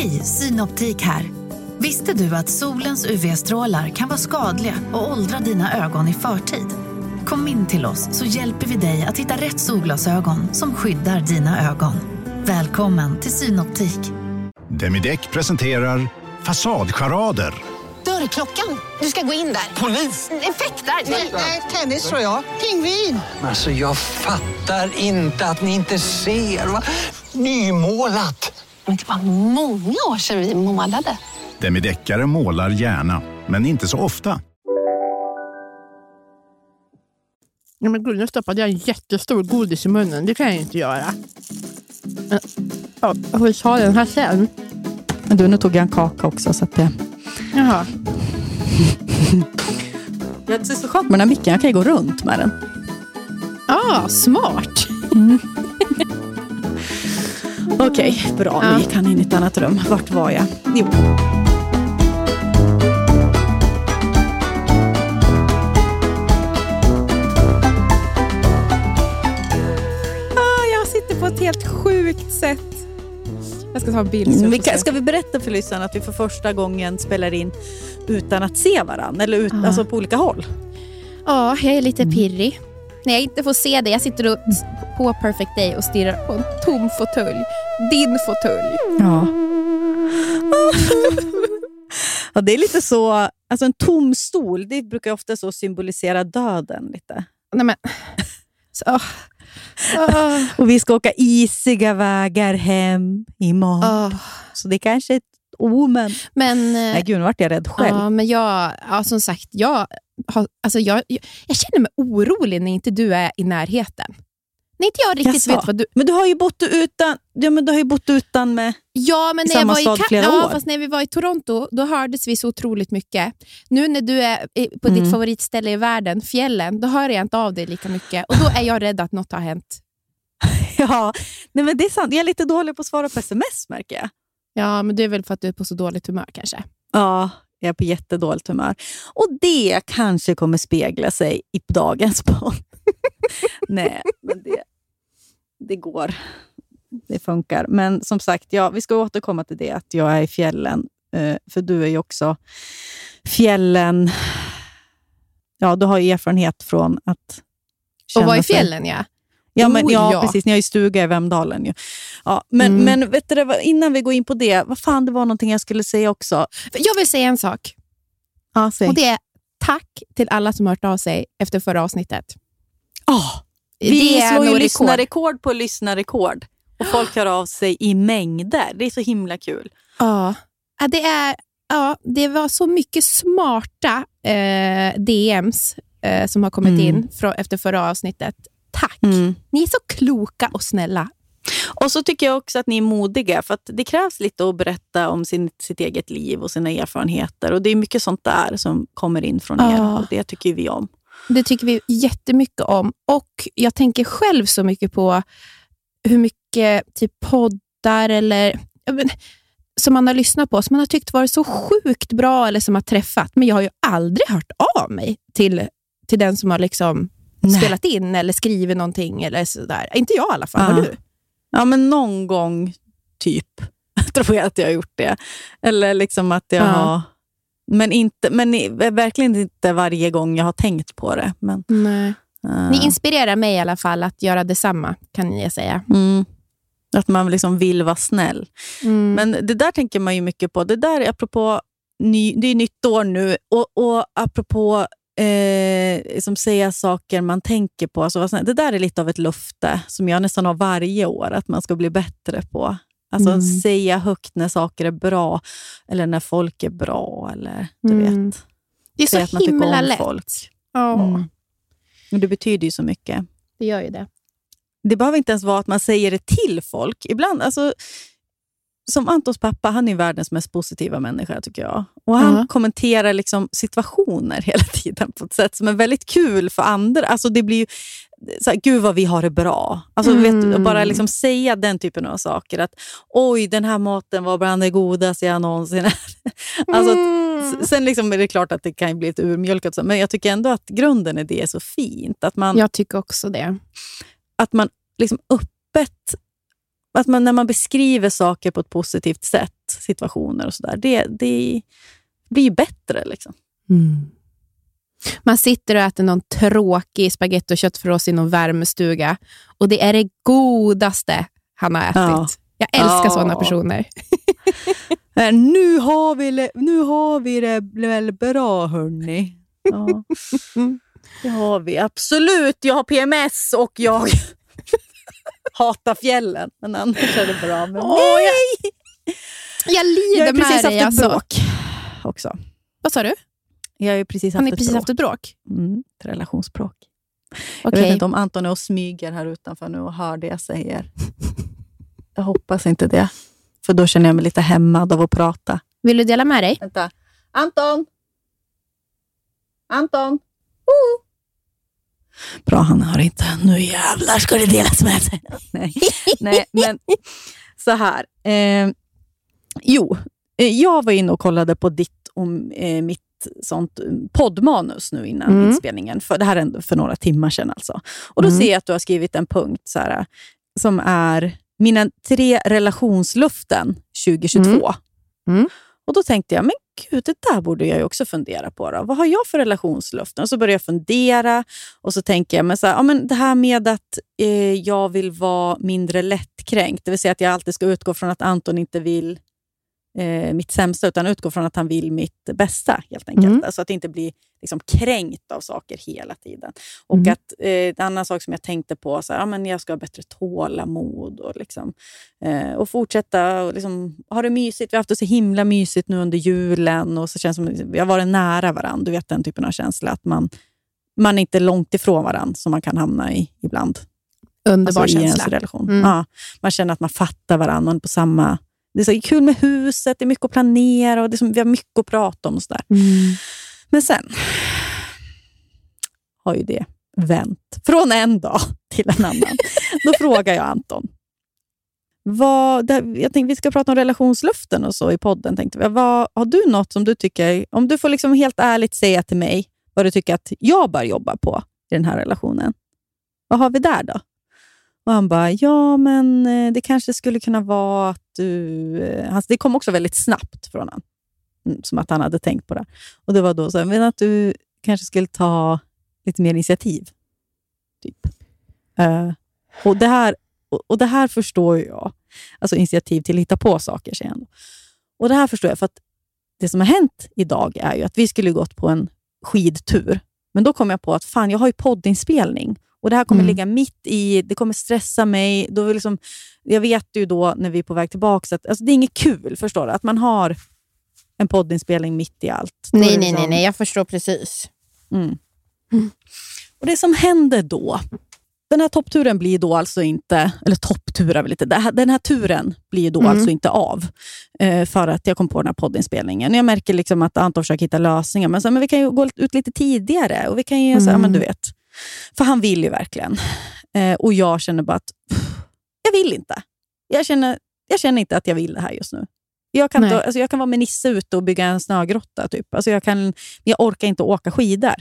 Hej, Synoptik här. Visste du att solens UV-strålar kan vara skadliga och åldra dina ögon i förtid? Kom in till oss så hjälper vi dig att hitta rätt solglasögon som skyddar dina ögon. Välkommen till Synoptik. Demideck presenterar Fasadcharader. Dörrklockan. Du ska gå in där. Polis? Effektar? Nej, tennis tror jag. Pingvin. Alltså jag fattar inte att ni inte ser. Va? Nymålat! Men det var många år sedan vi målade. Demideckare målar gärna, men inte så ofta. Ja, men gud, nu stoppade jag en jättestor godis i munnen. Det kan jag inte göra. Men, ja, jag får ta den här sen. Men du, nu tog jag en kaka också. Så att det... Jaha. Det är så skönt med den här micken. Jag kan ju gå runt med den. Ah, smart. Okej, bra. Ja. Nu gick han in i ett annat rum. Vart var jag? Jo. Ah, jag sitter på ett helt sjukt sätt. Jag ska ta en bild. jag Vi kan, ska vi berätta för lyssnarna att vi för första gången spelar in utan att se varandra? Eller ut, Ja. alltså på olika håll? Ja, jag är lite pirrig. När jag inte får se det. Jag sitter och, på Perfect Day och stirrar på en tom fåtölj. Din fåtölj. Ja. ja. Det är lite så... Alltså en tom stol, det brukar ofta så symbolisera döden lite. Nej, men. Så. Och vi ska åka isiga vägar hem imorgon. Ah. Så det kanske är ett omen. Men, eh, Nej, gud, nu vart jag rädd själv. ja, men jag, ja, som sagt, jag, har, alltså jag, jag, jag känner mig orolig när inte du är i närheten. När inte jag riktigt Jaså? vet vad du... Men du har ju bott utan, ja, men du har ju bott utan med... Ja, men I samma var i stad Ka- flera ja, år. fast när vi var i Toronto, då hördes vi så otroligt mycket. Nu när du är i- på Mm. ditt favoritställe i världen, fjällen, då hör jag inte av dig lika mycket. Och då är jag rädd att något har hänt. Ja, nej, men det är sant. Jag är lite dålig på att svara på sms märker jag. Ja, men det är väl för att du är på så dåligt humör kanske. Ja, jag är på jättedåligt humör. Och det kanske kommer spegla sig i dagens podd. Nej, men det, det går. Det funkar. Men som sagt, ja, vi ska återkomma till det, att jag är i fjällen. Eh, för du är ju också fjällen... Ja, du har ju erfarenhet från att Och vara i fjällen, ja. Ja, men, Oh, ja, ja. precis. Ni har ju stuga i Vemdalen. Ju. Ja, men, Mm. men vet du, innan vi går in på det, vad fan, det var någonting jag skulle säga också. Jag vill säga en sak. Ja, säg. Och det är tack till alla som hört av sig efter förra avsnittet. Det vi slår ju lyssnarrekord på lyssnarrekord. Och folk hör av sig i mängder. Det är så himla kul. Ja. Det, är, ja, det var så mycket smarta eh, DMs eh, som har kommit Mm. in från, efter förra avsnittet. Tack! Ni är så kloka och snälla. Och så tycker jag också att ni är modiga, för att det krävs lite att berätta om sin, sitt eget liv och sina erfarenheter. Och Det är mycket sånt där som kommer in från er Ja. och det tycker vi om. Det tycker vi jättemycket om. Och Jag tänker själv så mycket på hur mycket typ poddar eller men, som man har lyssnat på, som man har tyckt varit så sjukt bra eller som har träffat. Men jag har ju aldrig hört av mig till, till den som har liksom Nej. spelat in eller skrivit någonting. eller sådär. Inte jag i alla fall. Har Ja. du? Ja, men någon gång, typ, tror jag att jag har gjort det. Eller liksom att jag Ja. har... Men, inte, men verkligen inte varje gång jag har tänkt på det. Men, Nej. eh, Ni inspirerar mig i alla fall att göra detsamma, kan ni säga. mm, att man liksom vill vara snäll. Mm. Men det där tänker man ju mycket på. Det där är apropå, ny, det är nytt år nu och, och apropå eh, som säga saker man tänker på. Alltså, det där är lite av ett löfte som jag nästan har varje år, att man ska bli bättre på. Alltså Mm. säga högt när saker är bra eller när folk är bra. Eller, du Mm. vet, det är så att man tycker himla om lätt. folk. Ja, Mm. Och det betyder ju så mycket. det gör ju det. Det behöver inte ens vara att man säger det till folk. Ibland, alltså, som Antons pappa, han är världens mest positiva människa tycker jag. Och Han Ja. kommenterar liksom situationer hela tiden på ett sätt som är väldigt kul för andra. Alltså det blir ju, så här, Gud vad vi har det bra. Alltså, vet, Mm. bara liksom säga den typen av saker. Att Oj, den här maten var bland det godaste jag någonsin alltså, Mm. Sen liksom är det klart att det kan bli lite urmjölkat, men jag tycker ändå att grunden i det är så fint. Att man, Jag tycker också det. att man liksom öppet, att man när man beskriver saker på ett positivt sätt, situationer och sådär. Det, det blir ju bättre. Liksom. Man sitter och äter någon tråkig spagetti och köttfärssås i någon värmestuga och det är det godaste han har ätit. Ja. Jag älskar Ja. sådana personer. Eh, Nu har vi, nu har vi det väl bra, hörni. Ja. Det har vi absolut. Jag har PMS och jag hatar fjällen. Men annars är det bra med mig. Jag lider Jag har med precis dig. haft ett Alltså. bråk också. Vad sa du? Jag har ju precis Har haft ni ett precis bråk. haft ett bråk? Mm, ett relationsbråk. Okej. Jag vet inte om Anton är och smyger här utanför nu och hör det jag säger. Jag hoppas inte det. För då känner jag mig lite hämmad av att prata. Vill du dela med dig? Vänta. Anton! Anton! Oh. Bra, han hör inte. Nu jävlar ska det delas med sig. Nej, nej men så här. Eh, jo, eh, jag var inne och kollade på ditt och eh, mitt sånt eh, poddmanus nu innan Mm. inspelningen. För, det här är för några timmar sedan. Alltså. Och Då Mm. ser jag att du har skrivit en punkt så här, som är mina tre relationsluften 2022. Mm. Mm. Och Då tänkte jag, men gud, det där borde jag också fundera på. Då. Vad har jag för relationslöften? Och så började jag fundera och så tänker jag, men så här, ja, men det här med att eh, jag vill vara mindre lättkränkt, det vill säga att jag alltid ska utgå från att Anton inte vill eh, mitt sämsta, utan utgå från att han vill mitt bästa. helt enkelt. Mm. Alltså att inte bli liksom, kränkt av saker hela tiden. Och Mm. att eh, en annan sak som jag tänkte på, så här, ja, men jag ska ha bättre tålamod och, liksom, eh, och fortsätta och liksom, ha det mysigt. Vi har haft det så himla mysigt nu under julen och så känns det som vi har varit nära varandra. Du vet den typen av känsla, att man, man är inte långt ifrån varandra som man kan hamna i ibland. Underbar Alltså, känsla. relation. Mm. Ja, man känner att man fattar varandra. och är på samma... Det är så kul med huset, det är mycket att planera och det är som, vi har mycket att prata om. Och så. Mm. Men sen har ju det vänt från en dag till en annan. Då frågar jag Anton. Vad, jag tänkte vi ska prata om relationsluften och så i podden. Tänkte vi. Vad, har du något som du tycker, om du får liksom helt ärligt säga till mig vad du tycker att jag bör jobba på i den här relationen. Vad har vi där då? Och han bara, ja men eh, det kanske skulle kunna vara att du... Eh, han- Det kom också väldigt snabbt från honom. Mm, som att han hade tänkt på det. Och det var då så här, men att du kanske skulle ta lite mer initiativ. Typ. Uh, och, det här, och, och det här förstår ju jag. Alltså initiativ till att hitta på saker, säger han. Och det här förstår jag, för att det som har hänt idag är ju att vi skulle gått på en skidtur. Men då kom jag på att fan, jag har ju poddinspelning. Och Det här kommer Mm. ligga mitt i, det kommer stressa mig. Då vill liksom, jag vet ju då när vi är på väg tillbaka att alltså, det är inget kul, förstår du? Att man har en poddinspelning mitt i allt. Då Nej, det nej, liksom- nej, nej, jag förstår precis. Mm. Och Det som händer då, den här toppturen blir då alltså inte, eller topptur är väl inte, det här- den här turen blir då Mm. alltså inte av. Eh, för att jag kom på den här poddinspelningen. Jag märker liksom att Anton försöker hitta lösningar, men, så, men vi kan ju gå ut lite tidigare. Och vi kan ju, så, Mm. men du vet. För han vill ju verkligen. Eh, och jag känner bara att pff, jag vill inte. Jag känner, jag känner inte att jag vill det här just nu. Jag kan, inte, alltså jag kan vara med Nisse ute och bygga en snögrotta. Typ. Alltså jag, kan, jag orkar inte åka skidor.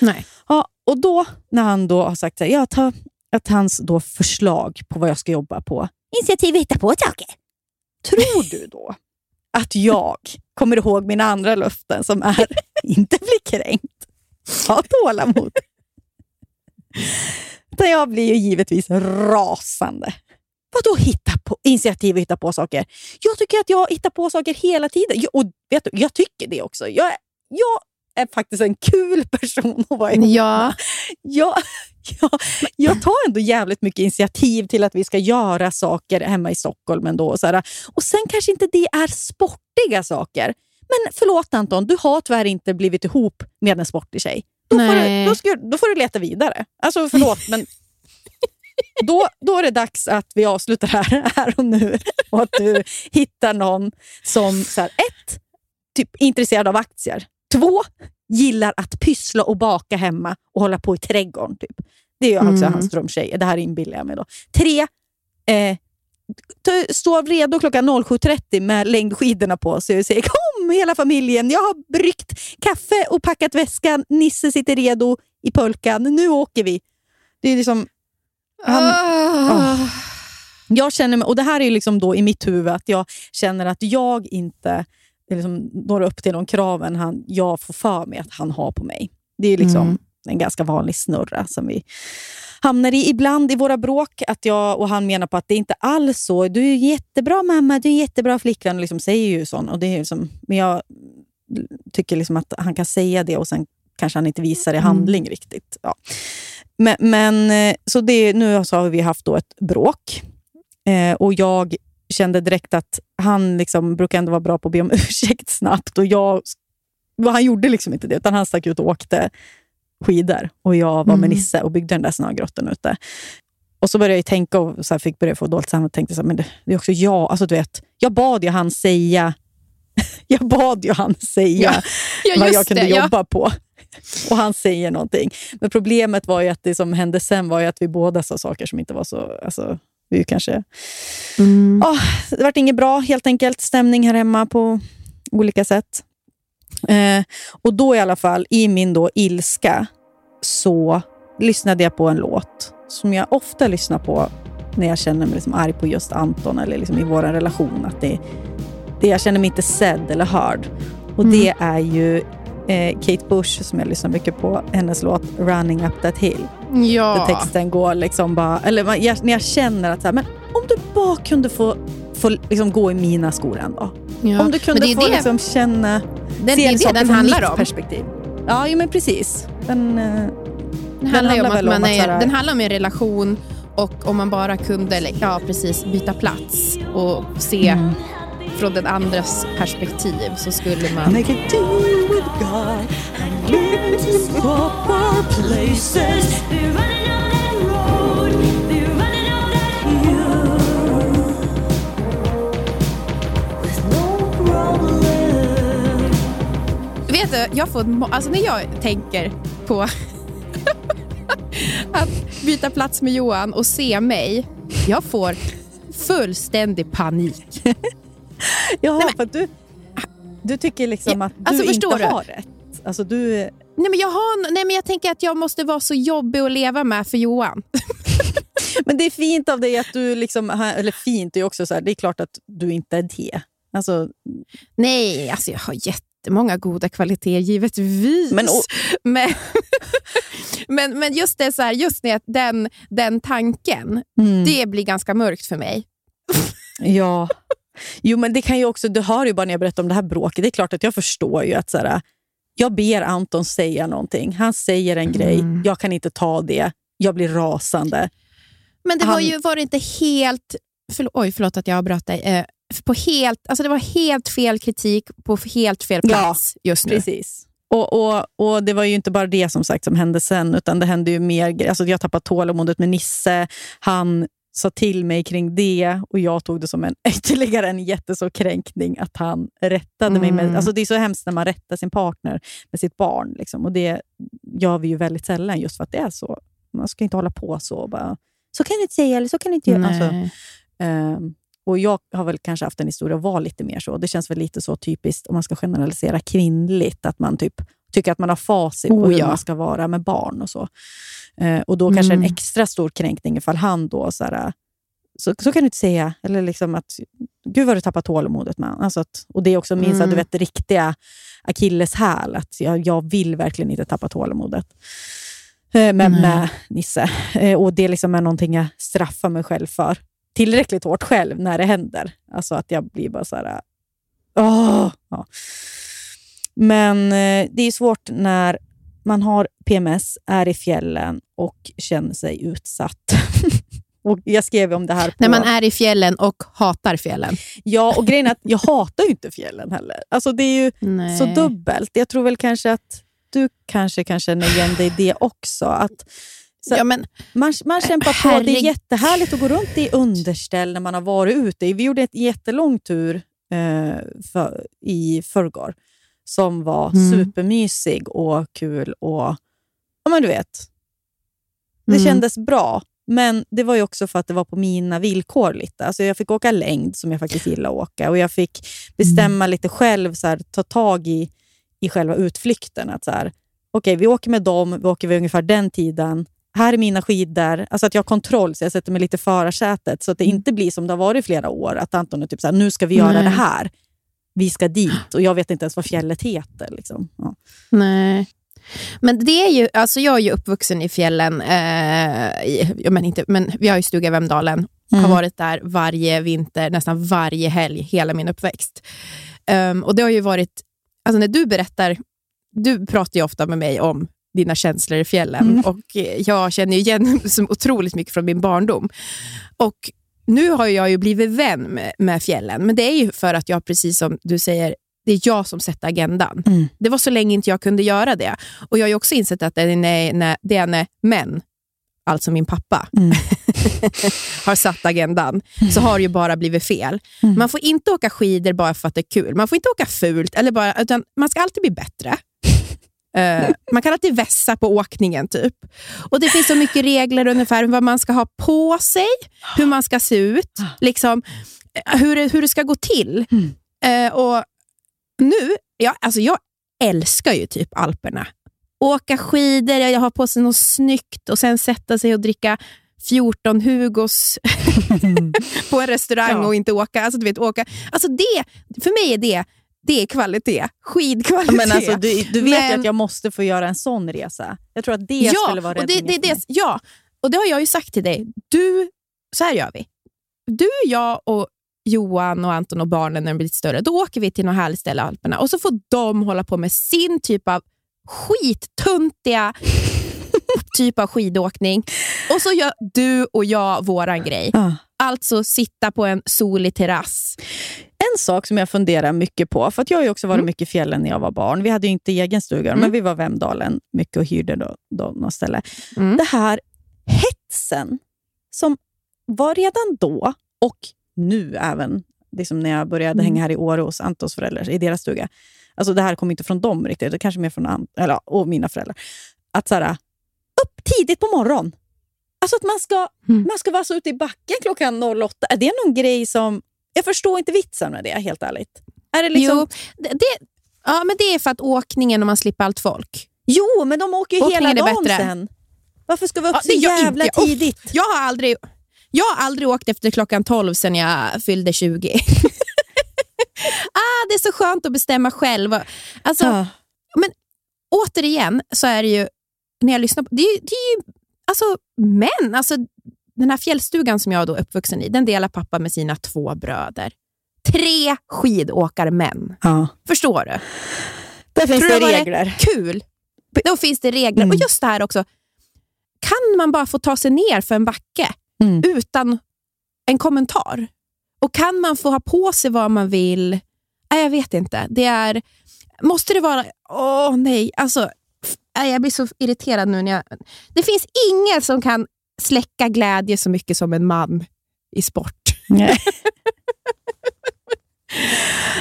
Nej. Ja, och då när han då har sagt så här, ja, ta, att hans då förslag på vad jag ska jobba på, initiativ hitta på saker. Tror du då att jag kommer ihåg mina andra löften som är inte bli kränkt, ha tålamod? Utan jag blir ju givetvis rasande. Vadå hitta på, initiativ och hitta på saker? Jag tycker att jag hittar på saker hela tiden. Jag, och vet du, jag tycker det också. Jag, är- jag är faktiskt en kul person att vara ihop Ja, jag, jag, jag tar ändå jävligt mycket initiativ till att vi ska göra saker hemma i Stockholm. Ändå, och, så här. och Sen kanske inte det är sportiga saker. Men förlåt Anton, du har tyvärr inte blivit ihop med en sportig tjej. Då får, du, då, ska, då får du leta vidare. Alltså förlåt, men då, då är det dags att vi avslutar här, här och nu och att du hittar någon som så här, ett, typ intresserad av aktier. Två, gillar att pyssla och baka hemma och hålla på i trädgården. Typ. Det är också Mm. hans drömtjej. Det här inbillar jag mig. Då. Tre, eh, stå redo klockan 07.30 med längdskidorna på sig och säger kom hela familjen, jag har bryggt kaffe och packat väskan, Nisse sitter redo i pulkan, nu åker vi. Det är liksom... Han, Ah. Jag känner mig, och det här är liksom då i mitt huvud att jag känner att jag inte liksom når upp till de kraven han, jag får för mig att han har på mig. Det är liksom Mm. en ganska vanlig snurra som vi hamnar i ibland i våra bråk. Att jag och han menar på att det är inte alls så. Du är jättebra mamma, du är jättebra flicka. Och liksom säger ju sånt. Och det är liksom, men jag tycker liksom att han kan säga det och sen kanske han inte visar i handling riktigt. Ja. Men, men eh, så det, nu så har vi haft då ett bråk. Eh, och jag kände direkt att han liksom brukar ändå vara bra på att be om ursäkt snabbt. Och jag, han gjorde liksom inte det, utan han stack ut och åkte skidor. Och jag var med Nisse och byggde den där snögrottan ute. Och så började jag tänka och så fick börja få dåligt samvete. tänkte så här, men det, det är också jag. Alltså, du vet, jag bad ju han säga jag bad ju han säga Ja, vad just jag kunde det, ja. jobba på. Och han säger någonting. Men problemet var ju att det som hände sen var ju att vi båda sa saker som inte var så... Alltså, vi kanske... Mm. Ah, det vart inget bra helt enkelt. Stämning här hemma på olika sätt. Eh, och då i alla fall, i min då ilska, så lyssnade jag på en låt som jag ofta lyssnar på när jag känner mig liksom arg på just Anton eller liksom i vår relation. Att det, det, jag känner mig inte sedd eller hörd. Och det är ju eh, Kate Bush som jag lyssnar mycket på. Hennes låt Running Up That Hill. Ja. Där texten går liksom bara... Eller jag, när jag känner att så här, men om du bara kunde få, få liksom gå i mina skor en dag. Ja. Om du kunde Men det är få det- liksom känna... det, det är det saker den från handlar mitt om. perspektiv. Ja, jo, men precis. Den, eh, Den handlar, ju om handlar att om man att är, så här- den handlar om en relation och om man bara kunde ja, precis, byta plats och se Mm. från den andras perspektiv så skulle man... Make a deal with God. Vet du, jag får, alltså när jag tänker på att byta plats med Johan och se mig, jag får fullständig panik. Ja, för att du, du tycker liksom Ja, att du alltså, inte du? har rätt. Alltså, du, Nej men, jag har, nej men jag tänker att jag måste vara så jobbig att leva med för Johan. men det är fint av dig att du... Liksom, eller fint, det är också så här, det är klart att du inte är det. Alltså, Nej, alltså jag har jättemånga goda kvaliteter givetvis. Men, och- men, men, men just det, så här, just det, den, den tanken, mm, det blir ganska mörkt för mig. ja. Jo, men det kan ju också... Du hör ju bara när jag berättar om det här bråket. Det är klart att jag förstår ju att så här, jag ber Anton säga någonting. Han säger en grej, Mm. jag kan inte ta det. Jag blir rasande. Men det var Han- ju var det inte helt... Förl oj, förlåt att jag avbröt dig. Eh, på helt, alltså det var helt fel kritik på helt fel Ja, plats just nu. Precis. Och, och, och Det var ju inte bara det som sagt som hände sen, utan det hände ju mer. Alltså jag tappade tålamodet med Nisse. Han sa till mig kring det och jag tog det som en ytterligare en jättestor kränkning att han rättade mig. Med, Mm. alltså det är så hemskt när man rättar sin partner med sitt barn. Liksom. Och Det gör vi ju väldigt sällan just för att det är så. Man ska inte hålla på så och bara, så kan du inte säga eller så kan du inte göra. Alltså, Nej. Och Jag har väl kanske haft en historia att vara lite mer så. Det känns väl lite så typiskt, om man ska generalisera kvinnligt, att man typ tycker att man har facit på Oh, hur ja. man ska vara med barn och så. Eh, och Då kanske en Mm. extra stor kränkning ifall han då så här, så, så kan du inte säga. Eller liksom att, gud vad du tappar tålamodet med alltså att, Och Det är också min så här, du Mm. vet, riktiga akilleshäl. Att jag, jag vill verkligen inte tappa tålamodet eh, med, med Nisse. Eh, och Det liksom är någonting jag straffar mig själv för tillräckligt hårt själv när det händer. Alltså att jag blir bara så här... Åh! Ja. Men eh, det är svårt när man har PMS, är i fjällen och känner sig utsatt. och Jag skrev om det här på... När man är i fjällen och hatar fjällen. Ja, och grejen är att jag hatar ju inte fjällen heller. Alltså det är ju Nej. så dubbelt. Jag tror väl kanske att du kanske kan känna igen dig i det också. Att så- Ja, men, man, man kämpar på. Det är jättehärligt att gå runt i underställ när man har varit ute. Vi gjorde en jättelång tur eh, för, i förrgår som var Mm. supermysig och kul. och ja, men du vet, Det Mm. kändes bra. Men det var ju också för att det var på mina villkor. lite. Alltså jag fick åka längd, som jag faktiskt gillar att åka. Och Jag fick bestämma lite själv, så här, ta tag i, i själva utflykten. Att så här, Okej, vi åker med dem, vi åker vid ungefär den tiden. Här är mina skidor. Alltså att jag har kontroll, så jag sätter mig lite i förarsätet. Så att det Mm. inte blir som det har varit i flera år. Att Anton är typ så här, nu ska vi göra Nej. det här. Vi ska dit. Och jag vet inte ens vad fjället heter. Liksom. Ja. Nej. Men det är ju, alltså jag är ju uppvuxen i fjällen, eh, i, men inte, men vi har ju stuga i Vemdalen. Mm. Har varit där varje vinter, nästan varje helg, hela min uppväxt. Ehm, och det har ju varit, alltså när du berättar, du pratar ju ofta med mig om dina känslor i fjällen Mm. och eh, jag känner ju igen så otroligt mycket från min barndom. Och nu har jag ju blivit vän med, med fjällen, men det är ju för att jag, precis som du säger, det är jag som sätter agendan. Mm. Det var så länge inte jag kunde göra det. Och Jag har också insett att det är när, när, det är när män, alltså min pappa, Mm. har satt agendan, så har det ju bara blivit fel. Mm. Man får inte åka skidor bara för att det är kul. Man får inte åka fult, eller bara, utan man ska alltid bli bättre. Eh, man kan alltid vässa på åkningen. typ. Och Det finns så mycket regler ungefär vad man ska ha på sig, hur man ska se ut, liksom, eh, hur, det, hur det ska gå till. Mm. Eh, och nu, ja, alltså jag älskar ju typ Alperna. Åka skidor, jag har på sig något snyggt och sen sätta sig och dricka 14 Hugos på en restaurang Ja. och inte åka. Alltså, du vet, åka. Alltså det, för mig är det, det är kvalitet. Skidkvalitet. Men alltså, du, du vet ju Men- att jag måste få göra en sån resa. Jag tror att det skulle vara det, räddningen det, det, mig. ja, och det har jag ju sagt till dig. Du, så här gör vi. Du, jag och Johan och Anton och barnen när de blir lite större, då åker vi till något härligt ställe i Alperna och så får de hålla på med sin typ av skittuntiga typ av skidåkning. Och så gör du och jag våran grej. Ja. Alltså sitta på en solig terrass. En sak som jag funderar mycket på, för att jag har ju också varit Mm. mycket i fjällen när jag var barn. Vi hade ju inte egen stuga, Mm. men vi var Vemdalen mycket och hyrde då, då något ställe. Mm. Det här hetsen som var redan då och nu även, liksom när jag började Mm. hänga här i Åre hos Antons föräldrar, i deras stuga. Alltså det här kom inte från dem riktigt, det kanske mer från Ant- eller, och mina föräldrar. Att så här, upp tidigt på morgonen. Alltså att man ska, Mm. man ska vara så ute i backen klockan 08. Är det någon grej som... Jag förstår inte vitsen med det, helt ärligt. Är det liksom, Jo, det, det, ja, men det är för att åkningen och man slipper allt folk. jo, men de åker ju hela Åkningen är dagen bättre. sen. Varför ska vi upp Ja, så jävla inte tidigt? Jag har aldrig, jag har aldrig åkt efter klockan 12 sedan jag fyllde 20. ah, det är så skönt att bestämma själv. Alltså, Ja. Återigen så är det ju, när jag lyssnar på, det är, det är ju alltså, män. Alltså, den här fjällstugan som jag då är uppvuxen i, den delar pappa med sina två bröder. Tre skidåkarmän. Ja. Förstår du? Där finns Tror det regler. Kul! Då finns det regler. Mm. Och just det här också, kan man bara få ta sig ner för en backe Mm. utan en kommentar? Och kan man få ha på sig vad man vill? Nej, jag vet inte. Det är, måste det vara... Åh nej, alltså... Jag blir så irriterad nu. När jag, det finns inget som kan släcka glädje så mycket som en man i sport. Nej.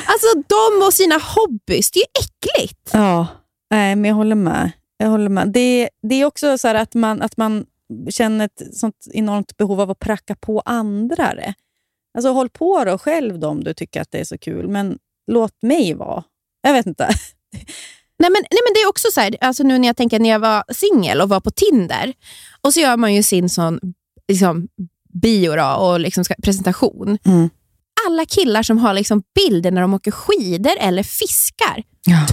Alltså de och sina hobbys, det är ju äckligt. Ja, nej, men jag håller med. Jag håller med. Det, det är också så att man, att man känner ett sånt enormt behov av att pracka på andra det. Alltså håll på då själv då om du tycker att det är så kul, men låt mig vara. Jag vet inte. Nej men, nej men det är också så här, alltså nu när jag tänker när jag var singel och var på Tinder och så gör man ju sin sån liksom, bio då, och liksom ska, presentation. Mm. Alla killar som har liksom bilder när de åker skidor eller fiskar,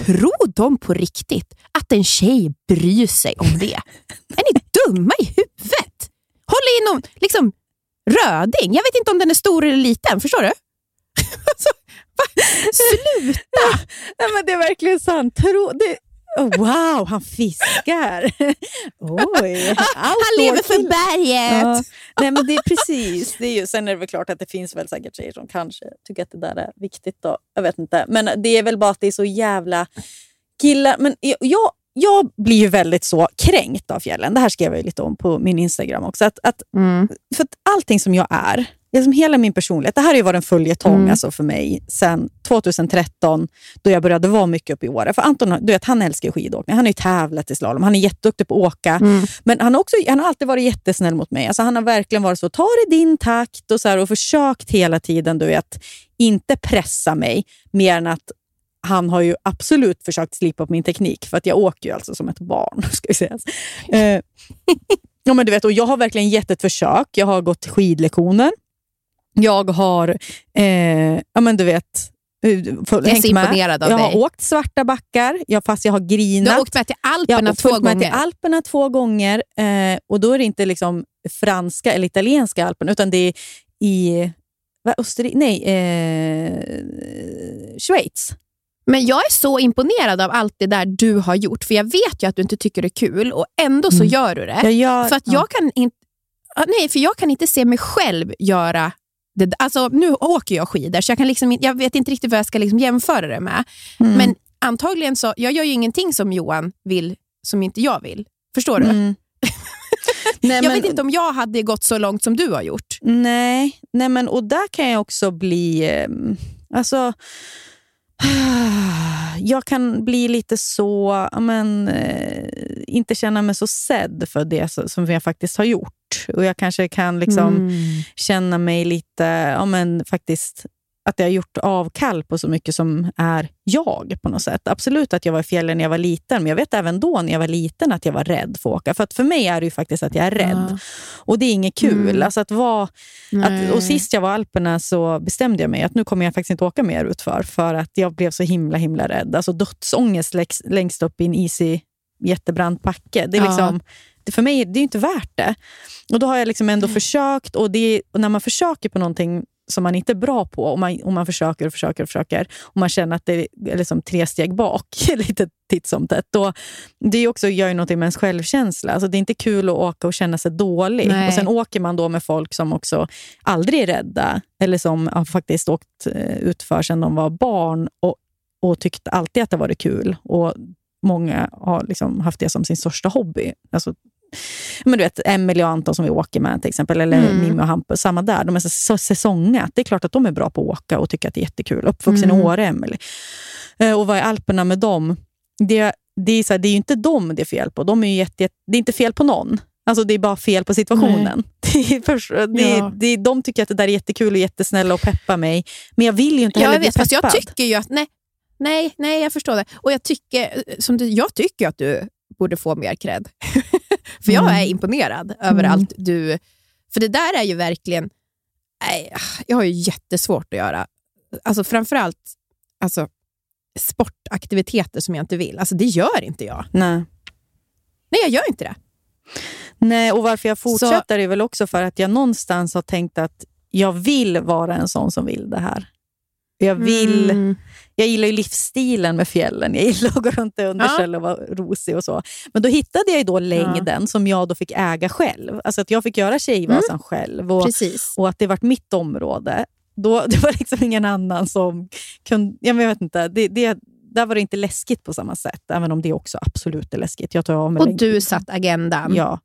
tror de på riktigt att en tjej bryr sig om det? är ni dumma i huvudet? Håll i någon liksom, röding. Jag vet inte om den är stor eller liten, förstår du? alltså? Sluta! Nej, men det är verkligen sant. Tro, det, oh, wow, han fiskar. Oj, Han lever för berget. Ja, nej, men det är precis. Det är ju, sen är det väl klart att det finns väl säkert tjejer som kanske tycker att det där är viktigt. Då. Jag vet inte. Men det är väl bara att det är så jävla killar. Men jag, jag, blir ju väldigt så kränkt av fjällen. Det här skrev jag ju lite om på min Instagram också. Att, att, Mm. för att allting som jag är, liksom hela min personlighet, det här har ju varit en följetong Mm. alltså för mig sen 2013 då jag började vara mycket uppe i Åre. För Anton du vet, han älskar skidåkning. Han har ju tävlat i slalom. Han är jätteduktig på att åka. Mm. Men han har, också, han har alltid varit jättesnäll mot mig. Alltså han har verkligen varit så, ta det i din takt och, så här, och försökt hela tiden du vet, inte pressa mig mer än att han har ju absolut försökt slipa på min teknik, för att jag åker ju alltså som ett barn. Ska vi säga. Eh, Ja, men du vet, och jag har verkligen gett ett försök. Jag har gått skidlektioner. Jag har, eh, ja men du vet, eh, Jag är så imponerad av jag dig. har åkt svarta backar, jag, fast jag har grinat. Du har åkt med till jag Alperna har två med gånger. till Alperna två gånger. Eh, och då är det inte liksom franska eller italienska Alperna, utan det är i va, Österrike, nej, eh, Schweiz. Men jag är så imponerad av allt det där du har gjort. För jag vet ju att du inte tycker det är kul och ändå så Mm. gör du det. Jag gör, För att ja. jag kan inte Nej, för jag kan inte se mig själv göra det. Alltså, nu åker jag skidor, så jag, kan liksom, jag vet inte riktigt vad jag ska liksom jämföra det med. Mm. Men antagligen så, jag gör ju ingenting som Johan vill, som inte jag vill. Förstår du? Mm. Nej, Jag men- vet inte om jag hade gått så långt som du har gjort. Nej, nej men, och där kan jag också bli... Eh, alltså, jag kan bli lite så... Men, eh, inte känna mig så sedd för det som jag faktiskt har gjort. Och Jag kanske kan liksom Mm. känna mig lite... Ja, men, faktiskt att jag har gjort avkall på så mycket som är jag på något sätt. Absolut att jag var i fjällen när jag var liten, men jag vet även då när jag var liten att jag var rädd för att åka. För att för mig är det ju faktiskt att jag är rädd. Ja. Och det är inget kul. Mm. Alltså att vara, att, och sist jag var i Alperna så bestämde jag mig att nu kommer jag faktiskt inte åka mer utför för att jag blev så himla himla rädd. Alltså dödsångest längst, längst upp i en isig jättebrant backe. Det är Ja. liksom, för mig det är ju inte värt det. Och då har jag liksom ändå försökt och, det, och när man försöker på någonting som man inte är bra på och man, och man försöker och försöker och försöker och man känner att det är liksom tre steg bak lite titt som tätt. Då, det är också, gör ju någonting med ens självkänsla. Alltså det är inte kul att åka och känna sig dålig. Nej. Och Sen åker man då med folk som också aldrig är rädda eller som har faktiskt åkt eh, utför sedan de var barn och, och tyckt alltid att det varit kul. Och Många har liksom haft det som sin största hobby. Alltså, men du vet, Emelie och Anton som vi åker med till exempel, eller Mm. Mimmi och Hampus, samma där. De är så, säsongat. Det är klart att de är bra på att åka och tycker att det är jättekul. Uppvuxen Mm. i Åre, Emelie. Eh, Och vara i Alperna med dem, det, det, är så här, det är ju inte dem det är fel på. De är jätte, det är inte fel på någon. Alltså det är bara fel på situationen. Det är, först- det, Ja. det, de tycker att det där är jättekul och jättesnälla och peppar mig. Men jag vill ju inte Ja, heller jag bli vet, fast jag peppad. tycker ju att... Nej, nej, nej, jag förstår det. Och jag tycker, som du, jag tycker att du borde få mer cred. för jag Mm. är imponerad över Mm. allt du... För det där är ju verkligen... Nej, jag har ju jättesvårt att göra. Alltså framförallt alltså, sportaktiviteter som jag inte vill. Alltså det gör inte jag. Nej. Nej, jag gör inte det. Nej, och varför jag fortsätter är väl också för att jag någonstans har tänkt att jag vill vara en sån som vill det här. Jag, vill, Mm. jag gillar ju livsstilen med fjällen. Jag gillar att gå runt i underkäll och vara rosig och så. Men då hittade jag då längden som jag då fick äga själv. Alltså att jag fick göra Tjejvasan själv och, och att det vart mitt område. Då, det var liksom ingen annan som kunde... Jag vet inte, det, det, där var det inte läskigt på samma sätt, även om det också absolut är läskigt. Jag tar av mig Och du satt agendan. Ja.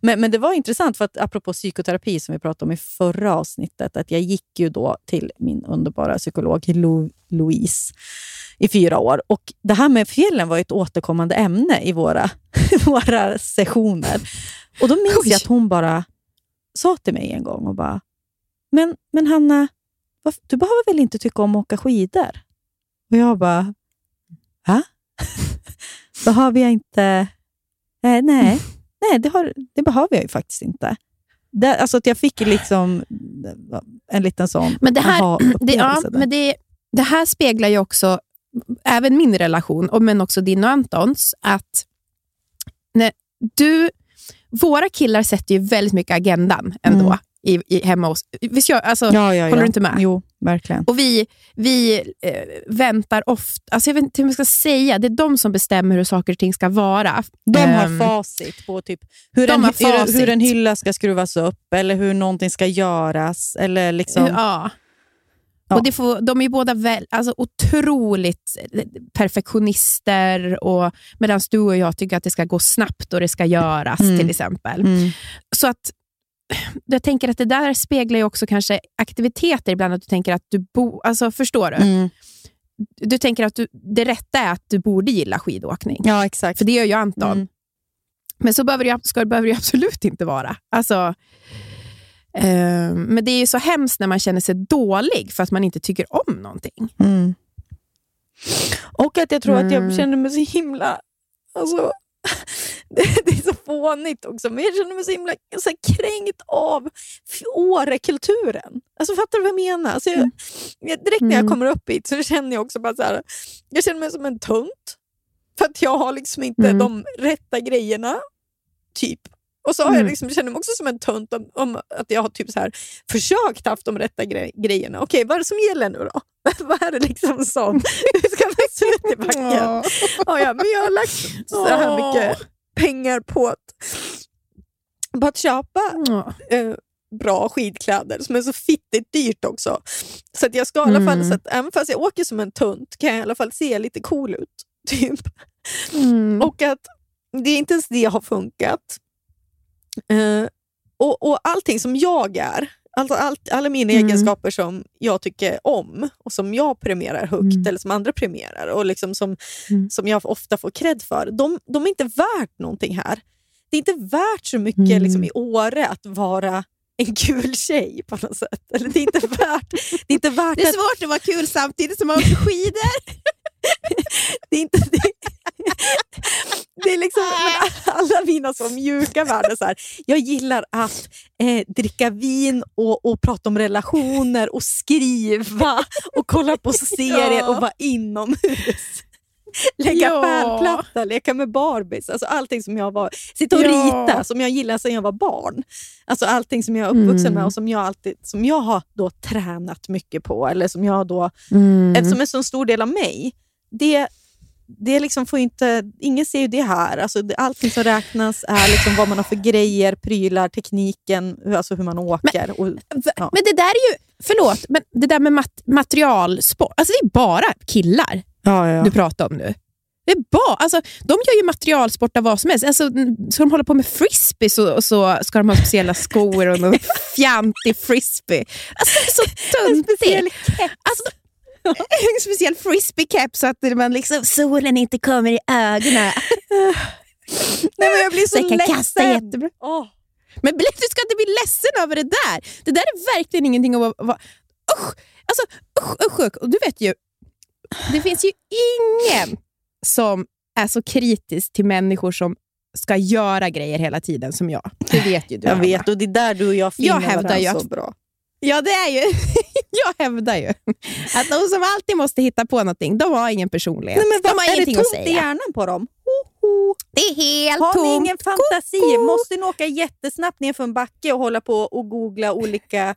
Men, men det var intressant, för att apropå psykoterapi som vi pratade om i förra avsnittet, att jag gick ju då till min underbara psykolog Lo- Louise i fyra år. Och Det här med fjällen var ett återkommande ämne i våra, våra sessioner. Och Då minns Oj. jag att hon bara sa till mig en gång och bara, men, men Hanna, du behöver väl inte tycka om att åka skidor? Och jag bara, va? behöver jag inte? Nej, nej. Nej, det, har, det behöver jag ju faktiskt inte. Det, alltså att jag fick liksom en liten sån Men det här, det, ja, men det, det här speglar ju också även min relation, men också din och Antons, att när du, våra killar sätter ju väldigt mycket agendan ändå Mm. i, i, hemma hos... Visst alltså, ja, ja, håller ja. du inte med? Jo, verkligen. Och vi, vi eh, väntar ofta... Alltså jag vet inte hur man ska säga. Det är de som bestämmer hur saker och ting ska vara. De har Ehm, facit på typ hur, en, facit. hur en hylla ska skruvas upp eller hur någonting ska göras. Eller liksom, Ja. Ja. Och det får, de är båda väl, alltså otroligt perfektionister, och medan du och jag tycker att det ska gå snabbt och det ska göras Mm. till exempel. Mm. Så att jag tänker att det där speglar ju också kanske aktiviteter ibland, att du tänker att du bo, alltså förstår du? Mm. Du tänker att du, det rätta är att du borde gilla skidåkning. Ja, exakt. För det gör ju Anton. Mm. Men så behöver det, ska, behöver det ju absolut inte vara. Alltså, eh, men det är ju så hemskt när man känner sig dålig för att man inte tycker om någonting. Mm. Och att jag tror att jag Mm. känner mig så himla... Alltså, det, är så fånigt också, men jag känner mig så himla så här, kränkt av Årekulturen. Alltså, fattar du vad jag menar? Alltså, jag, jag, direkt när jag Mm. kommer upp hit så känner jag också bara så här, jag känner mig som en tunt. För att jag har liksom inte Mm. de rätta grejerna, typ. Och så har jag Mm. liksom, känner mig också som en tunt om, om att jag har typ så här, försökt haft de rätta gre grejerna. Okej, vad är det som gäller nu då? vad är det liksom som Hur ska man se ut i backen? Ja. Ja, men jag har lagt så här mycket pengar på att, på att köpa Ja. eh, bra skidkläder som är så fittigt dyrt också. Så att jag ska i alla fall, Mm. så att även fast jag åker som en tunt kan jag i alla fall se lite cool ut. Typ. Mm. Och att det är inte ens det har funkat. Eh, och, och allting som jag är, alltså allt, alla mina Mm. egenskaper som jag tycker om och som jag premierar högt Mm. eller som andra premierar och liksom som, Mm. som jag ofta får cred för, de, de är inte värt någonting här. Det är inte värt så mycket Mm. liksom, i Åre att vara en kul tjej på något sätt. Eller det är inte värt, det är inte värt Det är att svårt att vara kul samtidigt som man åker skidor. det är inte det. Det är liksom alla mina så mjuka värden. Så här, jag gillar att eh, dricka vin och, och prata om relationer och skriva och kolla på serier och vara inomhus. Lägga Ja. pärlplatta, leka med Barbies. Alltså allting som jag var, sitta och Ja. rita som jag gillar sedan jag var barn. Alltså allting som jag är uppvuxen Mm. med och som jag, alltid, som jag har då tränat mycket på. Eller som jag då Mm. eftersom en så stor del av mig, det, det liksom får inte, ingen ser ju det här. Alltså, det, allting som räknas är liksom vad man har för grejer, prylar, tekniken, hur- alltså hur man åker. och, V- Ja. Men det där är ju, förlåt, men det där med mat- materialsport, alltså det är bara killar ja, du pratar om nu. Det är bara, alltså, de gör ju materialsport av vad som helst. Alltså, ska de hålla på med frisbee så, och så ska de ha speciella skor och någon fjantig frisbee. Alltså, det är så töntigt. Alltså, en speciell frisbee-keps så att man liksom, solen inte kommer i ögonen. Nej, men jag blir så, Så jag kan ledsen. kasta jättebra. Åh. Men du ska inte bli ledsen över det där. Det där är verkligen ingenting att vara... vara usch! Alltså, usch, usch, usch. Och du vet ju, det finns ju ingen som är så kritisk till människor som ska göra grejer hela tiden som jag. Det vet ju du. Jag Anna. vet, och det är där du och jag finner Jag varandra så bra. Ja, det är ju... jag hävdar ju att de som alltid måste hitta på någonting, de har ingen personlighet. Nej, men de har är det att tomt i hjärnan på dem? Det är helt Har ni tomt. ingen fantasi? Måste ni åka jättesnabbt ner för en backe och hålla på och googla olika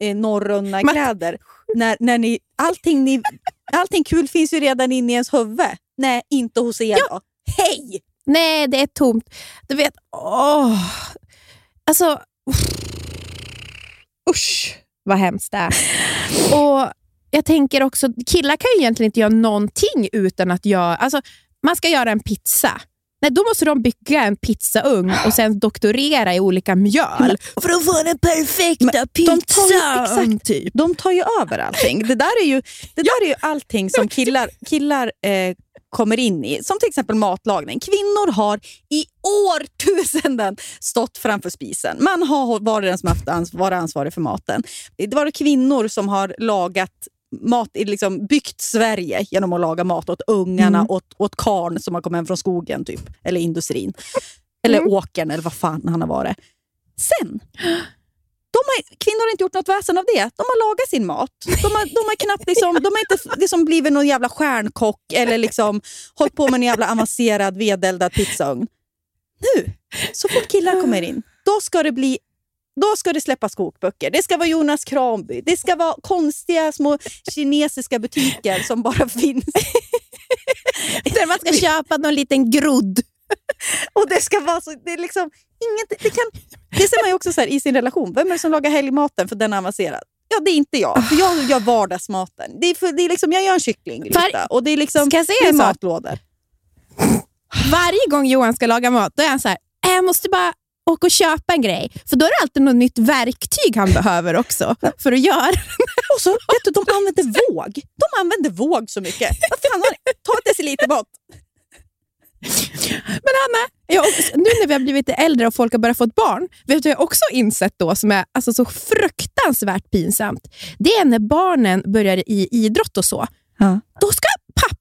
eh, norrrunna Men- kläder? När, när ni, allting, ni, allting kul finns ju redan inne i ens huvud. Nej, inte hos er då. Hej! Nej, det är tomt. Du vet, åh. Alltså, usch vad hemskt det är. Och jag tänker också, killar kan ju egentligen inte göra någonting utan att göra... Alltså, man ska göra en pizza. Nej, då måste de bygga en pizzaugn och sen doktorera i olika mjöl för att få den perfekta de tar pizzan. exakt. typ. De tar ju över allting. Det där är ju, det där är ju allting som killar, killar eh, kommer in i. Som till exempel matlagning. Kvinnor har i årtusenden stått framför spisen. Man har varit den som haft ans- varit ansvarig för maten. Det var kvinnor som har lagat mat, liksom byggt Sverige genom att laga mat åt ungarna, Mm. åt, åt karn som har kommit hem från skogen, typ. eller industrin. Eller Mm. åkern, eller vad fan han har varit. Sen de har, kvinnor har inte gjort något väsen av det. De har lagat sin mat. De har, de har knappt liksom, de har inte liksom blivit någon jävla stjärnkock eller liksom hållit på med en jävla avancerad vedeldad pizzaugn. Nu, så fort killar kommer in, då ska det bli då ska det släppas kokböcker. Det ska vara Jonas Kranby. Det ska vara konstiga små kinesiska butiker som bara finns. Där man ska köpa någon liten grodd. Och det ska vara så... Det är liksom inget, det, kan, det ser man ju också så här, i sin relation. Vem är det som lagar helgmaten för den är avancerad? Ja, det är inte jag. För jag gör vardagsmaten. Det är för, det är liksom, jag gör en kycklinggryta och det är, liksom, Ska jag säga det är matlådor. Varje gång Johan ska laga mat, då är han så här, "Äh, jag måste bara åka och köpa en grej. För då är det alltid något nytt verktyg han behöver också för att göra. Och så, vet du, de använder våg. De använder våg så mycket. Vad fan har? Ta ett deciliter mat. Men Anna, jag, nu när vi har blivit lite äldre och folk har börjat få ett barn, vet du vad jag också insett då som är alltså, så fruktansvärt pinsamt? Det är när barnen börjar i idrott och så. Ja. Då ska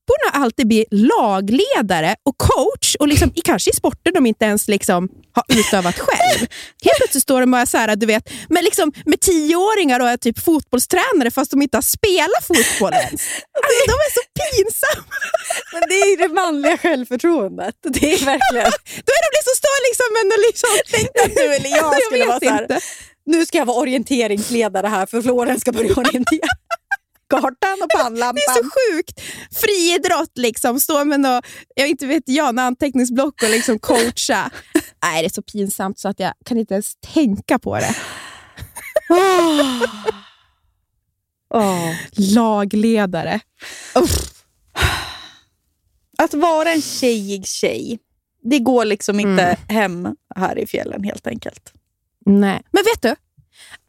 papporna alltid bli lagledare och coach och liksom, kanske i sporter de inte ens liksom har utövat själv. Helt plötsligt står de bara så här, du vet, med, liksom, med tioåringar och är typ fotbollstränare fast de inte har spelat fotboll ens. Alltså, de är så pinsamma. Men det är det manliga självförtroendet. Det är verkligen... Då är de liksom, står liksom, men och liksom... Tänk att du eller jag skulle vet vara så här, nu ska jag vara orienteringsledare här för Florens ska börja orientera. Kartan och pannlampan. Det är så sjukt. Friidrott, liksom. stå med något, jag inte vet jag, anteckningsblock och liksom coacha. Nej, det är så pinsamt så att jag kan inte ens tänka på det. Åh. Lagledare. Uff. Att vara en tjejig tjej, det går liksom inte hem här i fjällen helt enkelt. Nej. Men vet du?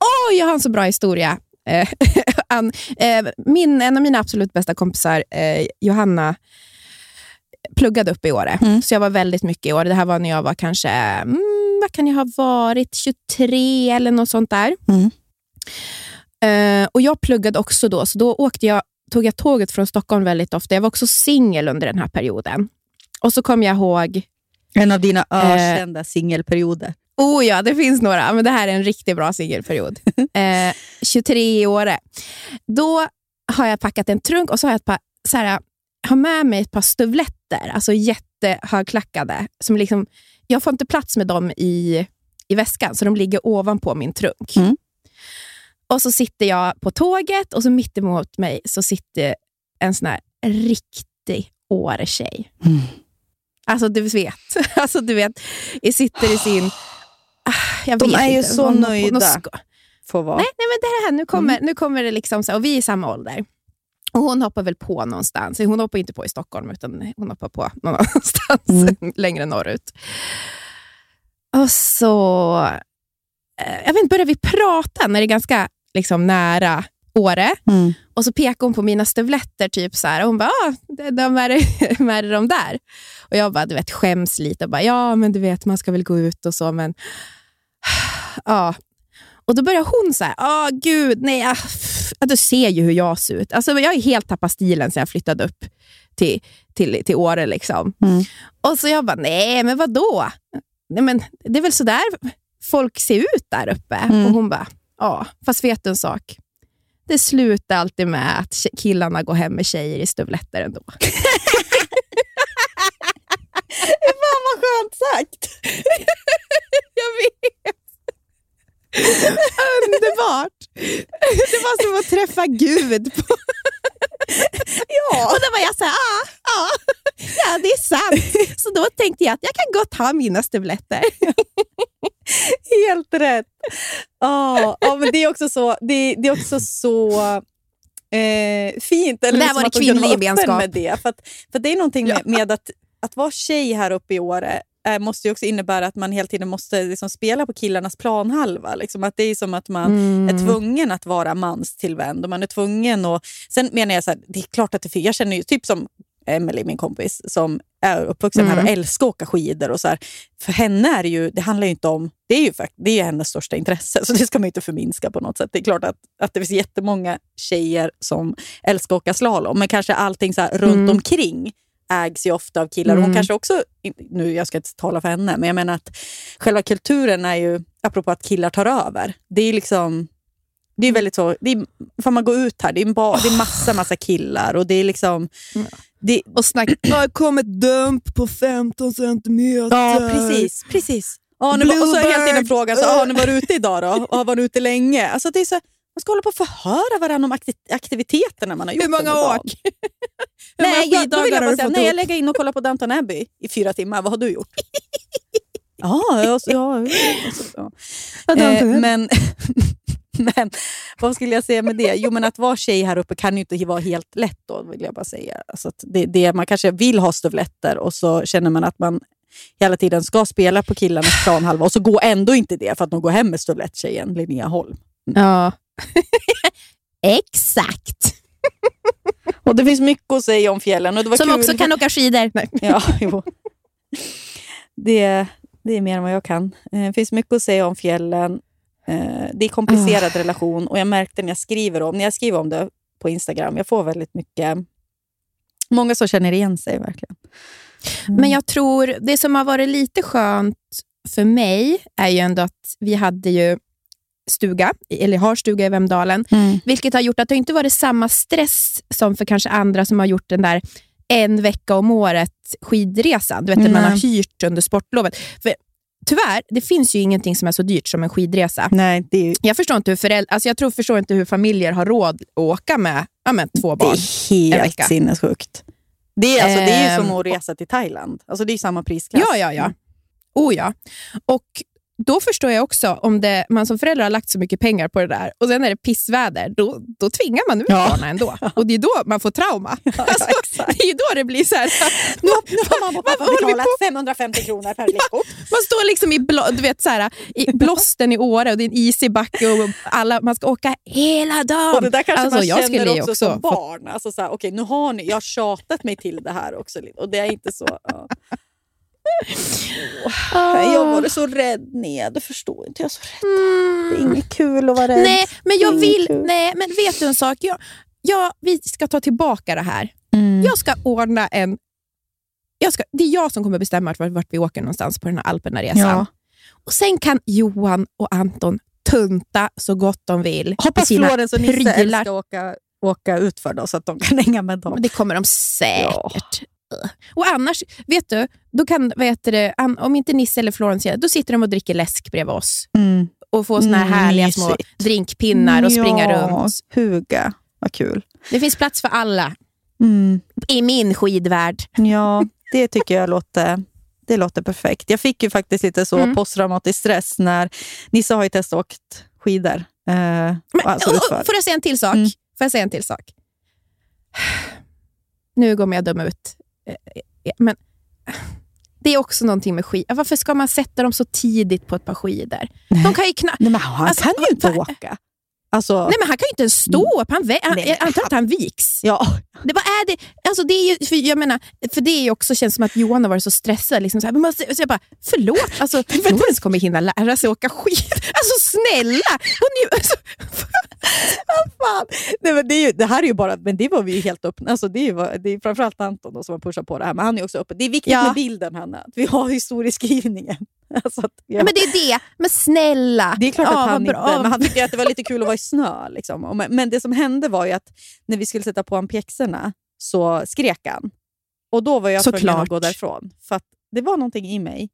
Åh, jag har en så bra historia. Eh, Ann, eh, min, en av mina absolut bästa kompisar, eh, Johanna, pluggade upp i Åre. Mm. Så jag var väldigt mycket i Åre. Det här var när jag var kanske, mm, vad kan jag ha varit, 23 eller något sånt där. Mm. Eh, och Jag pluggade också då, så då åkte jag, tog jag tåget från Stockholm väldigt ofta. Jag var också singel under den här perioden. Och så kom jag ihåg En av dina Eh. ökända singelperioder. Oh ja, det finns några, men det här är en riktigt bra singelperiod. eh, 23 i Åre. Då har jag packat en trunk och så har jag ett par, så här, har med mig ett par stövletter, alltså jättehögklackade. Som liksom, jag får inte plats med dem i, i väskan, så de ligger ovanpå min trunk. Mm. Och så sitter jag på tåget och så mitt emot mig så sitter en sån här riktig Åre-tjej. Mm. Alltså du vet, alltså, du vet jag sitter i sin... Ah, Jag De vet är ju inte, så någon- nöjda. Får vara. Nej, nej, men det här, nu kommer, nu kommer det liksom så, och vi är i samma ålder. Och hon hoppar väl på någonstans. Hon hoppar inte på i Stockholm, utan hon hoppar på någon annanstans längre norrut. Och så eh, jag vet inte, börjar vi prata när det är ganska liksom, nära Åre. Mm. Och så pekar hon på mina stövletter. Typ så här, och hon bara, ah, de, är, de är de där. Och jag bara, du vet, skäms lite och bara, ja men du vet, man ska väl gå ut och så, men ja. Och då börjar hon så här, ah gud, nej, ah, du ser ju hur jag ser ut. Alltså, jag har helt tappat stilen sen jag flyttade upp till, till, till Åre. Liksom. Mm. Och så jag bara, nej men vad då? Nej, men det är väl så där folk ser ut där uppe. Mm. Och hon bara, ja, fast vet du en sak? Det slutar alltid med att killarna går hem med tjejer i stövletter ändå. Fan vad skönt sagt! Jag vet. Underbart. Det var som att träffa Gud. På. Ja. Och då var jag så här, ah, ah, ja det är sant. Så då tänkte jag att jag kan gott ha mina stövletter. Helt rätt. Ja, ja, men det är också så, det, det är också så eh, fint. Eller Där liksom var det att kvinnlig gemenskap. Med det. För, att, för det är någonting med, med att, att vara tjej här uppe i Åre eh, måste ju också innebära att man hela tiden måste liksom spela på killarnas planhalva. Liksom att det är som att man Mm. är tvungen att vara manstillvänd. Och man är tvungen att, sen menar jag så här, det är klart att det Jag känner ju typ som Emily, min kompis, som är uppvuxen här och älskar att åka skidor. Och så här. För henne är det ju, det handlar ju inte om, det är ju, fakt- det är hennes största intresse, så det ska man inte förminska på något sätt. Det är klart att, att det finns jättemånga tjejer som älskar att åka slalom, men kanske allting så här runt Mm. omkring ägs ju ofta av killar. Och Hon Mm. kanske också, nu jag ska inte tala för henne, men jag menar att själva kulturen är ju, apropå att killar tar över, det är liksom det är väldigt så, det är, får man gå ut här, det är, en ba, det är massa, massa killar och det är liksom... Det, Och snacka, det kom ett dump på 15 centimeter. ja, precis. precis. Ja, nu, och så är hela tiden frågan, så, ah, nu var du ute idag då? Har varit ute länge? Alltså, det är så, man ska hålla på och förhöra varandra om akti- aktiviteterna man har gjort Hur många åk? Hur många Nej, jag, då vill jag har bara säga, nej, jag lägger in och kollar på Downton Abbey i fyra timmar. Vad har du gjort? ja, ja, ja, ja, ja. Eh, men, men vad skulle jag säga med det? Jo, men att vara tjej här uppe kan ju inte vara helt lätt då, vill jag bara säga. Alltså det, det, man kanske vill ha stövletter och så känner man att man hela tiden ska spela på killarnas planhalva och så går ändå inte det för att de går hem med stövletttjejen Linnea Holm. Ja. Exakt. Och det finns mycket att säga om fjällen. Och det var Som kul. också kan åka skidor. Nej. Ja, jo. Det, det är mer än vad jag kan. Eh, Det finns mycket att säga om fjällen. Eh, Det är komplicerad relation och jag märkte när jag skriver om, när jag skriver om det på Instagram, jag får väldigt mycket, många som känner igen sig verkligen. Men jag tror, det som har varit lite skönt för mig är ju ändå att vi hade ju stuga, eller har stuga i Vemdalen, Mm. vilket har gjort att det inte varit samma stress som för kanske andra som har gjort den där en vecka om året skidresan. Du vet, där man har hyrt under sportlovet. För, tyvärr, det finns ju ingenting som är så dyrt som en skidresa. Nej, det är, Jag förstår inte hur föräldrar, alltså jag tror, förstår inte hur familjer har råd att åka med, ja, med två det barn. är en helt sinnessjukt. Det är, alltså, det är ju som Ehm, att resa till Thailand. Alltså, det är ju samma prisklass. Ja, ja, ja. Oh ja. Och då förstår jag också om det, man som förälder har lagt så mycket pengar på det där och sen är det pissväder, då, då tvingar man ut Ja. barnen ändå. Och det är då man får trauma. alltså, exakt. det är då det blir så här. Nu, nu har mamma och pappa betalat 550 kronor per vecko. Man står liksom i, blå, du vet, så här, i blåsten i Åre och det är en isig backe och alla, man ska åka hela dagen. Och det där kanske alltså, man jag känner ju också, som barn. Alltså, så här, okej, nu har ni, jag har tjatat mig till det här också. Och det är inte så... Ja. Åh, Jag var så rädd ner. Du förstår inte. Jag är så rädd. Det är inget kul att vara rädd. Nej, men jag vill... kul. Nej, men vet du en sak? Jag, jag, vi ska ta tillbaka det här. Mm. Jag ska ordna en... Jag ska, det är jag som kommer bestämma vart, vart vi åker någonstans på den här Alperna-resan. Ja. Och Sen kan Johan och Anton tunta så gott de vill. Hoppas Florens och Nisse älskar att åka, åka utför då, så att de kan hänga med dem. Men det kommer de säkert. Och annars, vet du, då kan, det, an, om inte Nisse eller Florens gör då sitter de och dricker läsk bredvid oss Mm. och får såna här Mm, härliga små mysigt. drinkpinnar och springa Ja, runt. Huga, vad kul. Det finns plats för alla Mm. i min skidvärld. Ja, det tycker jag låter, det låter perfekt. Jag fick ju faktiskt lite så Mm. posttraumatisk stress när Nisse har ju testat åkt skidor. Eh, Men, alltså utför. får jag säga en till sak? Mm. Får jag säga en till sak? Nu kommer jag döma ut. Eh, eh, Men det är också någonting med skidor. Varför ska man sätta dem så tidigt på ett par skidor? De kan ju knappt... Men han Alltså, kan ju inte åka. Alltså, Nej, men han kan ju inte ens stå upp. Han, han, Nej, jag antar att han viks. ja. Det, vad är det? Alltså, det är ju, för jag menar, för det är också känns som att Johan har varit så stressad. Liksom så här, men så jag bara, förlåt, alltså, Florens kommer hinna lära sig åka skidor. Alltså snälla! Hon är ju, alltså, Fan. Nej, men det, är ju, det här är ju bara, men det var vi ju helt öppna. Alltså, det, är det är framförallt Anton då, som har pushat på det här, men han är också öppen. Det är viktigt Ja. med bilden, Hanna. Vi har historieskrivningen. Alltså vi ja. men det är det. Men snälla! Det är klart Ja, att vad han inte... bra. Men han tyckte att det var lite kul att vara i snö. Liksom. Men, det som hände var ju att när vi skulle sätta på honom pjäxorna så skrek han. Och då var jag tvungen att gå därifrån. För att det var någonting i mig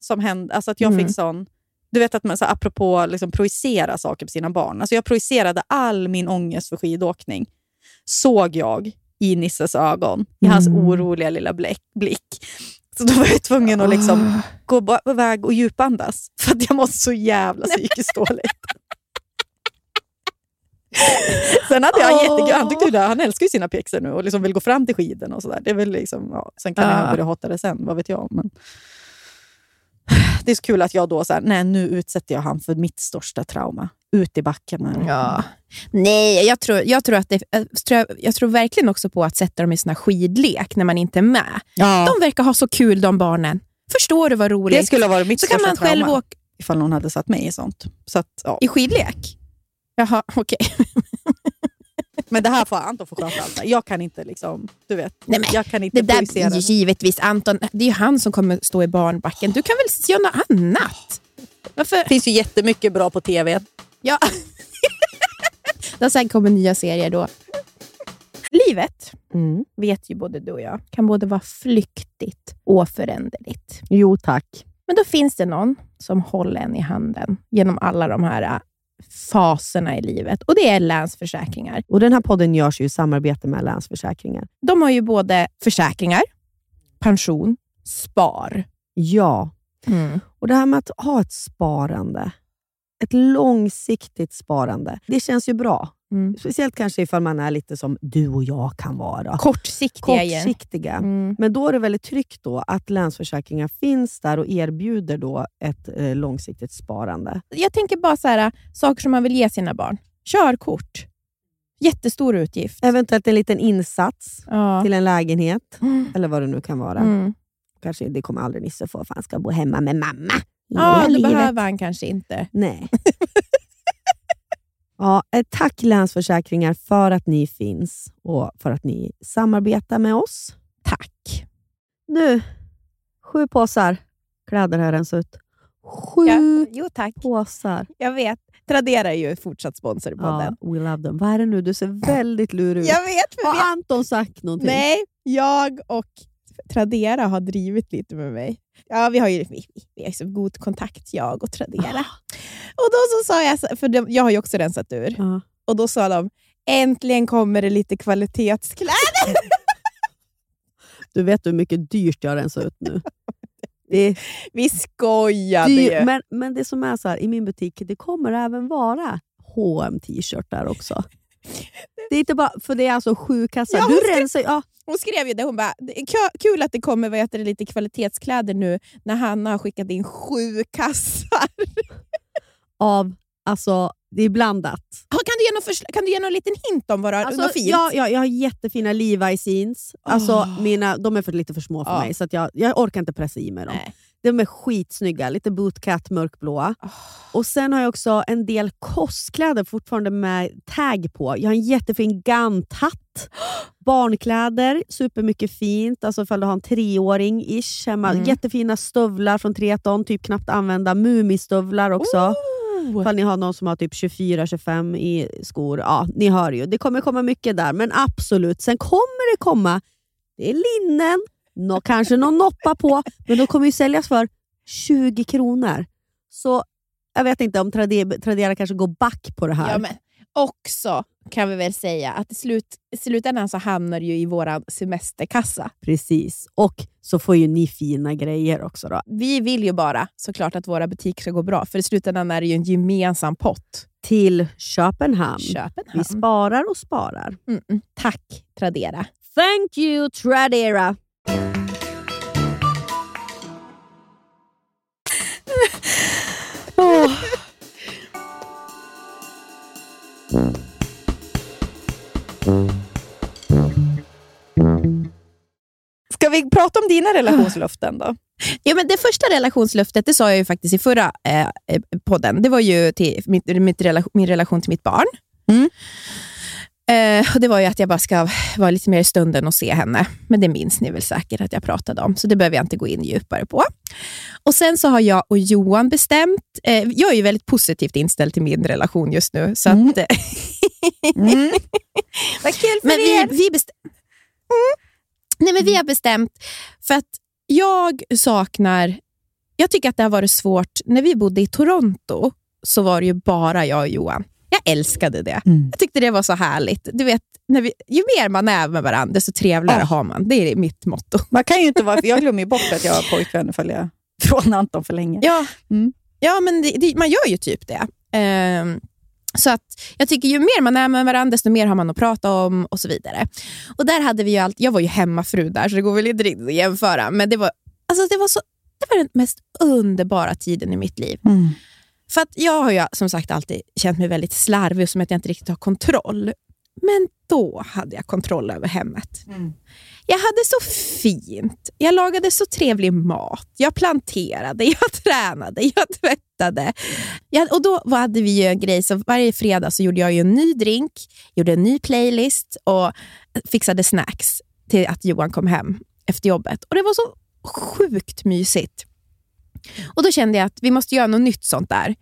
som hände. Alltså att jag Mm. fick sån... Du vet att man så apropå liksom, projicera saker på sina barn. Alltså jag projicerade all min ångest för skidåkning. Såg jag i Nisses ögon, i hans Mm. oroliga lilla blick. Så då var jag tvungen att liksom gå iväg och djupandas. För att jag mådde så jävla psykiskt dåligt. Sen hade jag jättekul. Han, tyckte ju det, han älskar ju sina pjäxor nu och liksom vill gå fram till skidorna. Och så där. Det är väl liksom, ja. Sen kan Ja. jag börja hata det sen, vad vet jag. Men... Det är så kul att jag då, så här, nej nu utsätter jag han för mitt största trauma. Ut i backen. här. Ja. Nej, jag tror, jag, tror att det, jag, tror, jag tror verkligen också på att sätta dem i sån här skidlek när man inte är med. Ja. De verkar ha så kul de barnen. Förstår du vad roligt? Det skulle ha varit mitt så kan man själv trauma åka ifall någon hade satt mig i sånt. Så att, ja. i skidlek. Jaha, okej. Men det här får Anton få sköta allt. Jag kan inte liksom, du vet, Nej, men jag kan inte Det där ju givetvis Anton. Det är ju han som kommer stå i barnbacken. Du kan väl göra något annat? Varför? Det finns ju jättemycket bra på tv. Ja. det sen kommer nya serier då. Livet, Mm. vet ju både du och jag, kan både vara flyktigt och föränderligt. Jo tack. Men då finns det någon som håller en i handen genom alla de här äh, faserna i livet och det är Länsförsäkringar. Och Den här podden görs ju i samarbete med Länsförsäkringar. De har ju både försäkringar, pension, spar. Ja, och det här med att ha ett sparande, ett långsiktigt sparande, det känns ju bra. Mm. Speciellt kanske ifall man är lite som du och jag kan vara. Kortsiktiga. Kortsiktiga. Mm. Men då är det väldigt tryggt då att Länsförsäkringar finns där och erbjuder då ett eh, långsiktigt sparande. Jag tänker bara så här, saker som man vill ge sina barn. Körkort. Jättestor utgift. Eventuellt en liten insats Ja. till en lägenhet, Mm. eller vad det nu kan vara. Mm. Kanske Det kommer aldrig Nisse få, för han ska bo hemma med mamma. Ja, det behöver han kanske inte. Nej. ja, ett tack Länsförsäkringar för att ni finns och för att ni samarbetar med oss. Tack. Nu, sju påsar kläder har jag rensat ut. Sju Ja, jo tack. påsar. Jag vet. Tradera är ju fortsatt sponsor podden. Ja, we love them. Vad är det nu? Du ser väldigt lurig ut. Jag vet. Har vi, Anton sagt någonting? nej, jag och Tradera har drivit lite med mig. Ja, vi har ju vi, vi har så god kontakt, jag och Tradera. Och då så sa jag, för de, jag har ju också rensat ur, Ja. och då sa de äntligen kommer det lite kvalitetskläder. Du vet hur mycket dyrt jag rensar ut nu. Det Vi skojade dyrt, ju. men, men det som är så här, i min butik, det kommer även vara hm t-shirtar också. Det är inte bara, för det är alltså sju kassar. Ja, du ska- rensar ja, hon skrev ju det, hon bara, "Det är kul att det kommer vad heter det, lite kvalitetskläder nu när Hanna har skickat in sju kassar. av, alltså det är blandat. Ja, Kan du ge någon, kan du ge någon liten hint om vad du har Alltså, något fint? ja, ja, jag har jättefina Levi's jeans. Alltså, Åh. mina, de är för, lite för små för Ja. mig, så att jag, jag orkar inte pressa i mig dem. Nej. De är skitsnygga, lite bootcat mörkblåa. Och Sen har jag också en del kostkläder fortfarande med tag på. Jag har en jättefin ganthatt. Barnkläder, supermycket fint. Alltså ifall du har en treåring ish hemma. Mm. Jättefina stövlar från Treton, typ knappt använda. Mumistövlar också. Oh. Ifall ni har någon som har typ 24-25 i skor. Ja, ni hör ju. Det kommer komma mycket där, men absolut. Sen kommer det komma, det är linnen, nå, kanske någon noppa på, men de kommer ju säljas för 20 kronor. Så jag vet inte om Trade- Tradera kanske går back på det här. Ja, men också kan vi väl säga att i, slut, i slutändan så hamnar det ju i vår semesterkassa. Precis. Och så får ju ni fina grejer också. då. Vi vill ju bara såklart att våra butiker ska gå bra, för i slutändan är det ju en gemensam pott. Till Köpenhamn. Vi Köpenhamn. sparar och sparar. Mm, mm. Tack Tradera. Thank you Tradera! Vi prata om dina relationslöften då? Ja, men det första relationslöftet, det sa jag ju faktiskt i förra eh, eh, podden, det var ju till mitt, mitt relation, min relation till mitt barn. Mm. Eh, och Det var ju att jag bara ska vara lite mer i stunden och se henne. Men det minns ni väl säkert att jag pratade om, så det behöver jag inte gå in djupare på. Och Sen så har jag och Johan bestämt, eh, jag är ju väldigt positivt inställd till min relation just nu. Så Mm. att, Mm. Vad kul för men vi, er! vi, bestäm- mm. Nej, men vi har bestämt, för att jag saknar... Jag tycker att det har varit svårt. När vi bodde i Toronto så var det ju bara jag och Johan. Jag älskade det. Mm. Jag tyckte det var så härligt. Du vet, när vi, ju mer man är med varandra, desto trevligare Ja. har man. Det är mitt motto. Man kan ju inte vara, jag glömmer ju bort att jag har pojkvän för jag från Anton för länge. Ja, Mm. ja men det, det, man gör ju typ det. Ehm, så att jag tycker ju mer man är med varandra, desto mer har man att prata om och så vidare. Och där hade vi ju allt, Jag var ju hemmafru där, så det går väl inte riktigt att jämföra. Men det var, alltså det var, så, det var den mest underbara tiden i mitt liv. Mm. För att jag har ju som sagt alltid känt mig väldigt slarvig som att jag inte riktigt har kontroll. Men då hade jag kontroll över hemmet. Jag hade så fint. Jag lagade så trevlig mat. Jag planterade, jag tränade, jag tvättade. Jag, och då hade vi ju en grej, så varje fredag så gjorde jag en ny drink, gjorde en ny playlist och fixade snacks till att Johan kom hem efter jobbet. Och Det var så sjukt mysigt. Och Då kände jag att vi måste göra något nytt sånt där.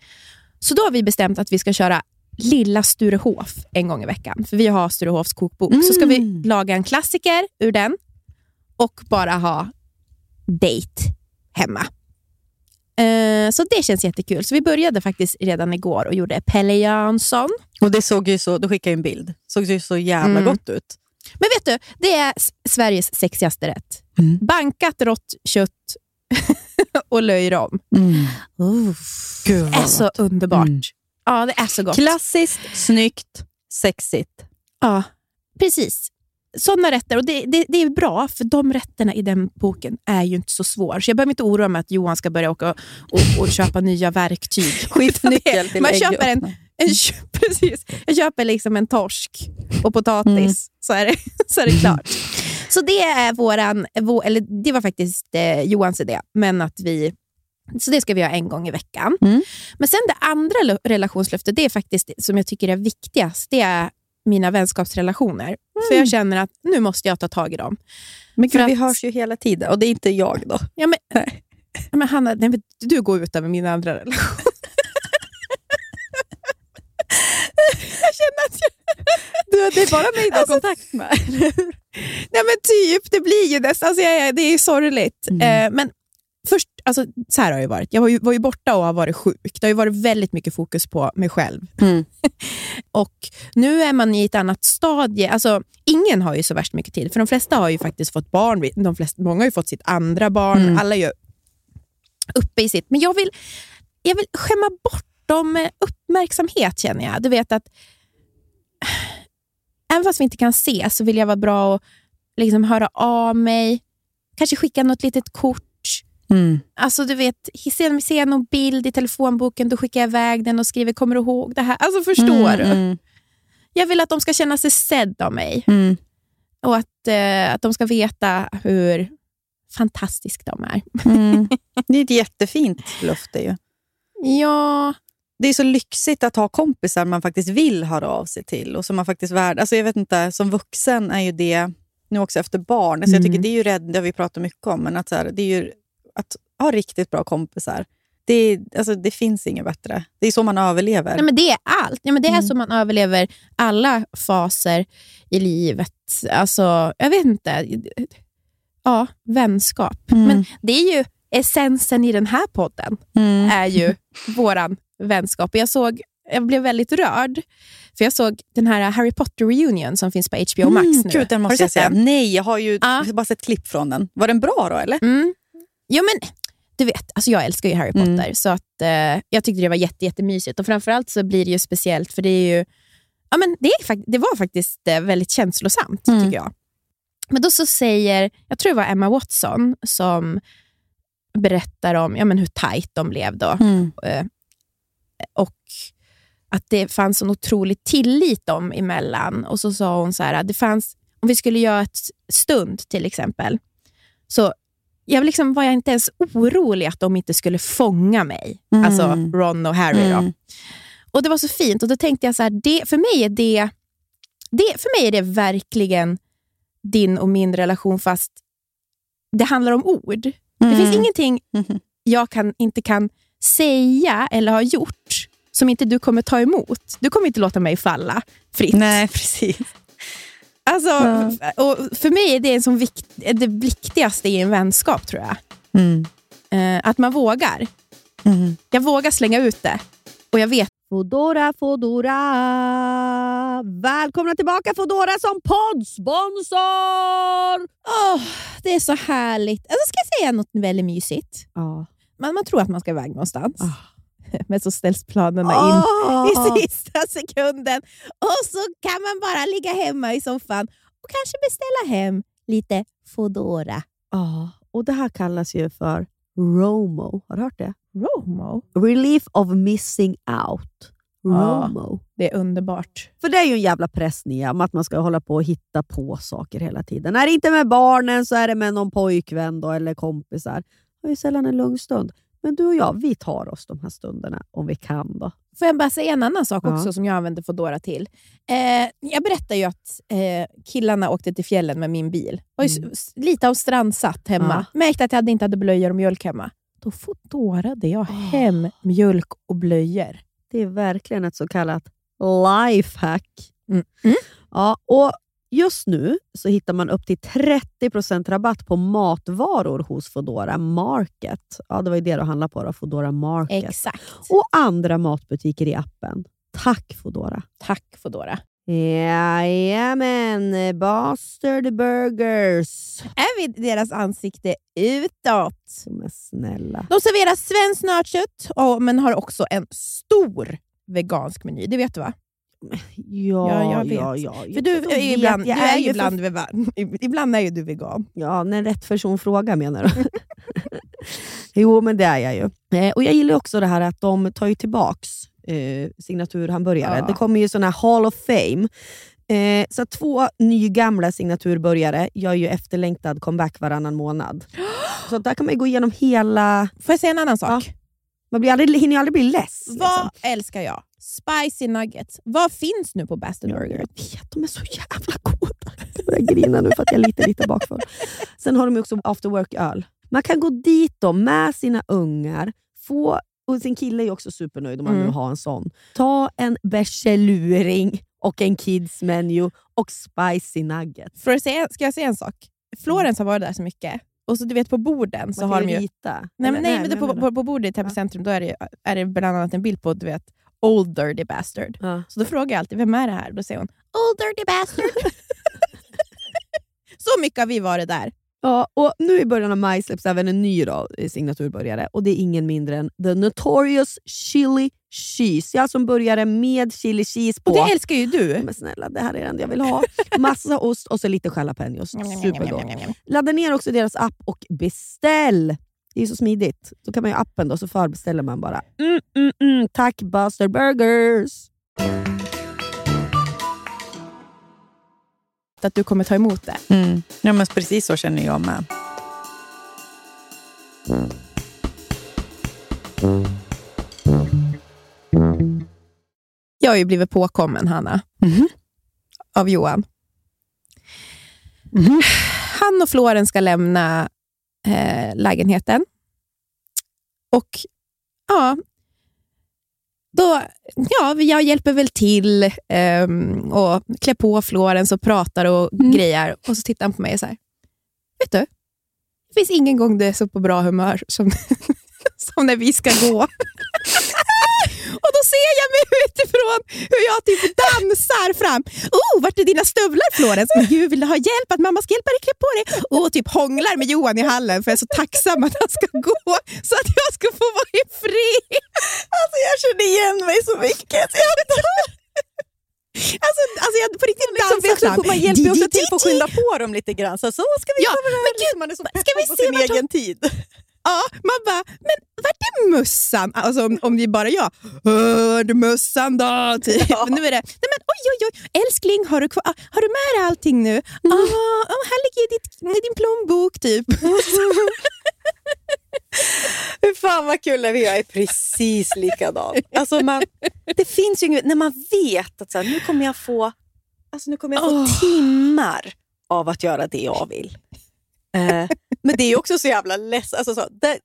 Så då har vi bestämt att vi ska köra Lilla Sturehof en gång i veckan. För vi har Sturehofs kokbok. Så ska vi Mm. laga en klassiker ur den och bara ha date hemma. Eh, så det känns jättekul. Så vi började faktiskt redan igår och gjorde Pelle Jönsson. Och det såg ju så, du skickade en bild. såg ju så jävla Mm. gott ut. Men vet du, det är Sveriges sexigaste rätt. Mm. Bankat rått kött och löjrom. Gud Det är så underbart. Mm. Ja, det är så gott. Klassiskt, snyggt, sexigt. Ja, precis. Sådana rätter. Och det, det, det är bra, för de rätterna i den boken är ju inte så svåra. Så jag behöver inte oroa mig att Johan ska börja åka och, och köpa nya verktyg. Skiftnyckel till Man köper en, en, precis. Jag köper liksom en torsk och potatis, Mm. så, är det, så är det klart. Så det är våran, vår, eller det var faktiskt eh, Johans idé, men att vi så det ska vi göra en gång i veckan. Mm. Men sen det andra relationslöftet, det är faktiskt som jag tycker är viktigast. Det är mina vänskapsrelationer. För jag känner att nu måste jag ta tag i dem. Men gud, vi att- hörs ju hela tiden och det är inte jag då. Ja, men, Ja, men Hanna, nej, men du går ut över min andra relation. jag känner att jag... Du, det är bara mig du har Alltså- kontakt med. Nej men typ, det blir ju nästan, alltså, jag, det är sorgligt. Eh, men först, alltså, så här har det varit. Jag var ju, var ju borta och har varit sjuk. Det har ju varit väldigt mycket fokus på mig själv. Mm. och nu är man i ett annat stadie. Alltså, ingen har ju så värst mycket tid, för de flesta har ju faktiskt fått barn. De flesta, många har ju fått sitt andra barn. Mm. Alla är ju uppe i sitt. Men jag vill, jag vill skämma bort dem med uppmärksamhet känner jag. Du vet att även fast vi inte kan se så vill jag vara bra och liksom höra av mig. Kanske skicka något litet kort. Mm. Alltså du vet, ser, ser jag någon bild i telefonboken då skickar jag iväg den och skriver kommer du ihåg det här? Alltså förstår du? Mm, Jag vill att de ska känna sig sedda av mig mm. och att, eh, att de ska veta hur fantastisk de är. Mm. Det är ett jättefint löfte ju. Ja, Det är så lyxigt att ha kompisar man faktiskt vill höra av sig till. Och som man faktiskt värd, alltså jag vet inte, Som vuxen är ju det, nu också efter barn, alltså jag tycker det är ju rädd, det har vi pratat mycket om, men att, så här, det är ju, att ha riktigt bra kompisar, det, alltså, det finns inget bättre. Det är så man överlever. Nej, men det är allt. Ja, men det är Mm. så man överlever alla faser i livet. Alltså, jag vet inte. Ja, vänskap. Mm. Men det är ju essensen i den här podden. Mm. är ju våran vänskap. Jag, såg, jag blev väldigt rörd, för jag såg den här Harry Potter reunion som finns på HBO Max Mm, nu. Gud, den Har måste du jag sett säga. den? Nej, jag har ju Ja. bara sett klipp från den. Var den bra då, eller? Mm. Jo, men du vet, alltså jag älskar ju Harry Potter, Mm. så att, eh, jag tyckte det var jätte, jättemysigt. Och framförallt så blir det ju speciellt, för det är ju ja, men det, är, det var faktiskt eh, väldigt känslosamt, Mm. tycker jag. Men då så säger, jag tror det var Emma Watson som berättar om ja, men hur tajt de blev då. Mm. Eh, och att det fanns en otrolig tillit dem emellan. Och så sa hon så här, att det fanns, om vi skulle göra ett stund till exempel, så jag liksom var jag inte ens orolig att de inte skulle fånga mig. Mm. Alltså Ron och Harry. Då. Mm. Och Det var så fint och då tänkte jag så här, det, för, mig är det, det, för mig är det verkligen din och min relation fast det handlar om ord. Det finns ingenting Mhm. jag kan, inte kan säga eller ha gjort som inte du kommer ta emot. Du kommer inte låta mig falla fritt. Nej, precis. Alltså, och för mig är det en sån vikt, det viktigaste i en vänskap, tror jag. Mm. Eh, att man vågar. Mm. Jag vågar slänga ut det. Och jag vet Fodora, Fodora. Välkomna tillbaka Fodora som poddsponsor! Åh, det är så härligt. Alltså, ska jag säga något väldigt mysigt? Ja. Man, man tror att man ska iväg någonstans. Ah. Men så ställs planerna in Oh. i sista sekunden. Och så kan man bara ligga hemma i soffan och kanske beställa hem lite Foodora. Ja, och det här kallas ju för ROMO. Har du hört det? Romo. Relief of missing out. ROMO. Det är underbart. För det är ju en jävla press Nia, om att man ska hålla på och hitta på saker hela tiden. Är det inte med barnen så är det med någon pojkvän då, eller kompisar. Det är ju sällan en lugn stund. Men du och jag, vi tar oss de här stunderna om vi kan. då. Får jag bara säga en annan sak Ja. också som jag använder Foodora till? Eh, jag berättade ju att eh, killarna åkte till fjällen med min bil. Var ju Mm. lite av strandsatt hemma. Märkte att jag hade inte hade blöjor och mjölk hemma. Då Foodorade jag hem mjölk och blöjor. Det är verkligen ett så kallat lifehack. Mm. Mm. Ja, och just nu så hittar man upp till 30% rabatt på matvaror hos Foodora Market. Ja, det var ju det du handlade på, då, Foodora Market. Exakt. och andra matbutiker i appen. Tack Foodora! Tack Foodora. Jajamän, Bastard Burgers. Är vi deras ansikte utåt? Men snälla. De serverar svenskt nötkött, men har också en stor vegansk meny. Det vet du va? Ja, Ja, jag vet. ja, ja. För du Jag är ju ibland, jag du är ju för- ibland, vegan. ibland är ju du vegan. Ja, när rätt person frågar menar du? jo, men det är jag ju. Eh, och Jag gillar också det här att de tar ju tillbaks eh, signaturhamburgare. Ja. Det kommer ju såna här Hall of Fame. Eh, så två nygamla signaturbörjare gör ju efterlängtad comeback varannan månad. Så där kan man gå igenom hela... Får jag säga en annan sak? Man blir aldrig, hinner ju aldrig bli less. Vad liksom. älskar jag? Spicy nuggets. Vad finns nu på Bastard Burger? Jag vet, de är så jävla goda. Jag börjar grina nu för att jag är lite, lite bakfull. Sen har de också after work-öl. Man kan gå dit då med sina ungar, få, och sin kille är också supernöjd om man Mm. vill ha en sån. Ta en bärseluring och en kids menu och spicy nuggets. För att säga, ska jag säga en sak? Florens har varit där så mycket. Och så du vet på borden så Man har de ju rita. Nej, men, nej, men det, jag på, på, på bordet i Täby centrum då är det, är det bland annat en bild på du vet, Old Dirty Bastard. Ja. Så då frågar jag alltid, vem är det här? Då säger hon, Old Dirty Bastard. så mycket har vi varit där. Ja, och nu i början av maj släpps även en ny då, eh, signaturbörjare och det är ingen mindre än The Notorious Chili Cheese. Jag som började med chili cheese på. Och det älskar ju du. Men snälla, det här är det enda jag vill ha. Massa ost och så lite jalapenos. Supergott. Ladda ner också deras app och beställ. Det är så smidigt. Då kan man ju appen då, så förbeställer man bara. Mm, mm, mm. Tack Buster Burgers! Att du kommer ta emot det. Mm. Ja, men precis så känner jag med. Jag har ju blivit påkommen, Hanna, Mhm. av Johan. Mhm. Han och Floren ska lämna eh, lägenheten. Och ja, då, ja, jag hjälper väl till ehm, och klär på Florens och pratar och Mm. grejer. Och så tittar han på mig och säger, vet du, det finns ingen gång du är så på bra humör som, som när vi ska gå. Och då ser jag mig utifrån hur jag typ dansar fram. Oh, vart är dina stövlar Florens? Men gud, vill du ha hjälp? Att mamma ska hjälpa dig klä på dig? Och typ hånglar med Johan i hallen för jag är så tacksam att han ska gå så att jag ska få vara i fred. Alltså jag känner igen mig så mycket. Alltså, alltså jag på riktigt liksom, dansar du, fram. man hjälper ju också till på att skynda på dem lite grann. Så, så ska vi Ja, men gud, man är så ska peppad på sin egen tid. Ja, man bara, men vart är mössan? Alltså om, om det är bara jag. Hörde mössan då? Typ. Ja. Men nu är det, nej men oj oj oj, älskling har du, kvar, ah, har du med dig allting nu? Mm. Ah, ah, här ligger ditt, din plånbok typ. Hur fan vad kul när vi är precis likadan. Alltså man, det finns ju inget, när man vet att så här, nu kommer jag få, alltså nu kommer jag få Åh. timmar av att göra det jag vill. Eh, men det är också så jävla ledsamt. Alltså så, det,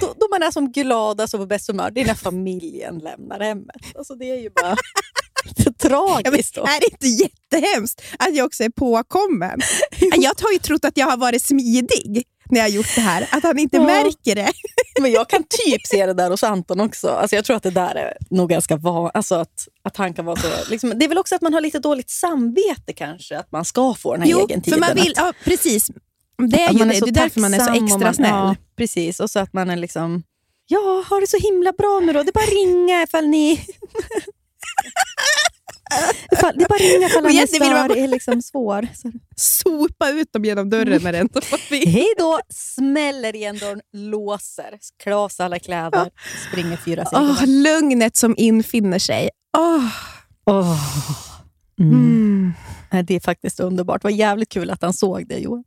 då, då man är som gladast och på bäst humör, det är när familjen lämnar hemmet. Alltså det är ju bara Ja, tragiskt. då. är det inte jättehemskt att jag också är påkommen? Jag har ju trott att jag har varit smidig när jag har gjort det här. Att han inte Ja. märker det. Men jag kan typ se det där hos Anton också. Alltså jag tror att det där är nog ganska van, alltså att, att han kan vara så. Liksom, det är väl också att man har lite dåligt samvete kanske, att man ska få den här Jo, egen för man vill, att, ja, precis. Det är att ju det. så det är därför man är så extra man, snäll. Ja, precis, och så att man är liksom, ja, har det så himla bra nu då. Det är bara att ringa ifall ni... ifall, det är bara att ringa ifall man stör, är liksom svår. Så. Sopa ut dem genom dörren när det inte får förbi. Hej då, smäller igen dörren, låser, sig alla kläder, springer fyra sidor. lugnet som infinner sig. Åh. Åh. Mm. Mm. Det är faktiskt underbart. Det var jävligt kul att han såg det, Johan.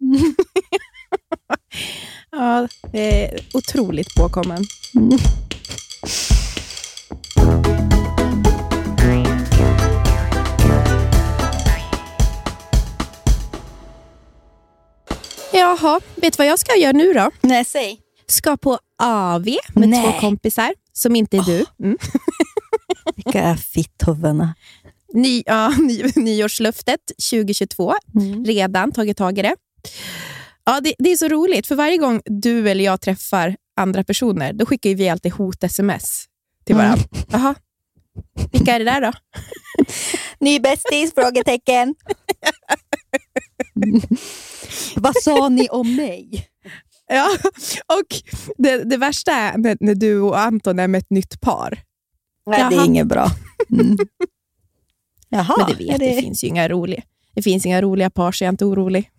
Ja, det är otroligt påkommen. Jaha, vet du vad jag ska göra nu då? Nej, säg. Ska på AV med Nej. två kompisar som inte är du. Mm. Vilka är fitthuvudena? Ny, ja, ny, nyårslöftet 2022. Mm. Redan tagit tag i det. Ja, det. Det är så roligt, för varje gång du eller jag träffar andra personer, då skickar vi alltid hot-sms till Mm. varandra. Jaha, vilka är det där då? Ny bästis? Frågetecken. Vad sa ni om mig? Ja, och det, det värsta är när, när du och Anton är med ett nytt par. Nej, det är Jaha. inget bra. Mm. Jaha, Men det vet, är det finns ju inga roliga. Det finns inga roliga par, så jag är inte orolig.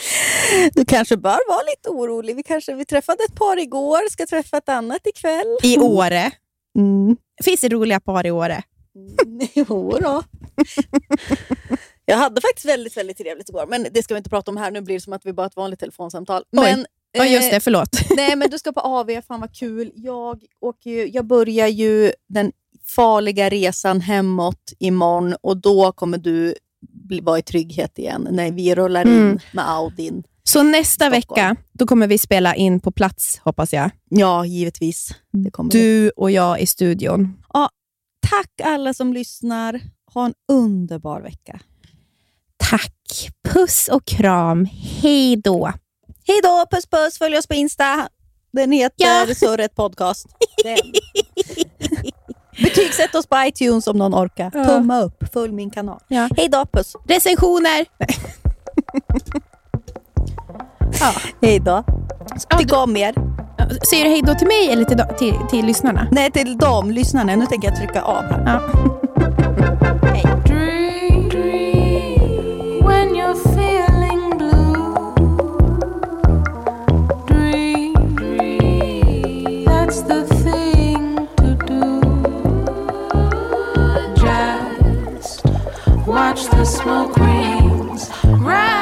Du kanske bör vara lite orolig. Vi, kanske, vi träffade ett par igår, ska träffa ett annat ikväll. I Åre. Mm. Finns det roliga par i Åre? Mm, Jo då. Jag hade faktiskt väldigt, väldigt trevligt igår, men det ska vi inte prata om här. Nu blir det som att vi bara har ett vanligt telefonsamtal. Oj. Men Ja, just det. Förlåt. Nej, men du ska på AV. Fan vad kul. Jag, åker ju, jag börjar ju den farliga resan hemåt imorgon och då kommer du vara i trygghet igen när vi rullar in Mm. med Audin. Så nästa Stockholm. vecka då kommer vi spela in på plats, hoppas jag. Ja, givetvis. Du och jag i studion. Tack alla som lyssnar. Ha en underbar vecka. Tack. Puss och kram. Hej då. Hej då, puss puss. Följ oss på Insta. Den heter Ja. Surret Podcast. Betygsätt oss på iTunes om någon orkar. Ja. Tumma upp. Följ min kanal. Ja. Hej då, puss. Recensioner. Hej då. Ja, Tyck om er. Säger du hej då till mig eller till, till, till lyssnarna? Nej, till dem, lyssnarna. Nu tänker jag trycka av här. Ja. watch the smoke rings rise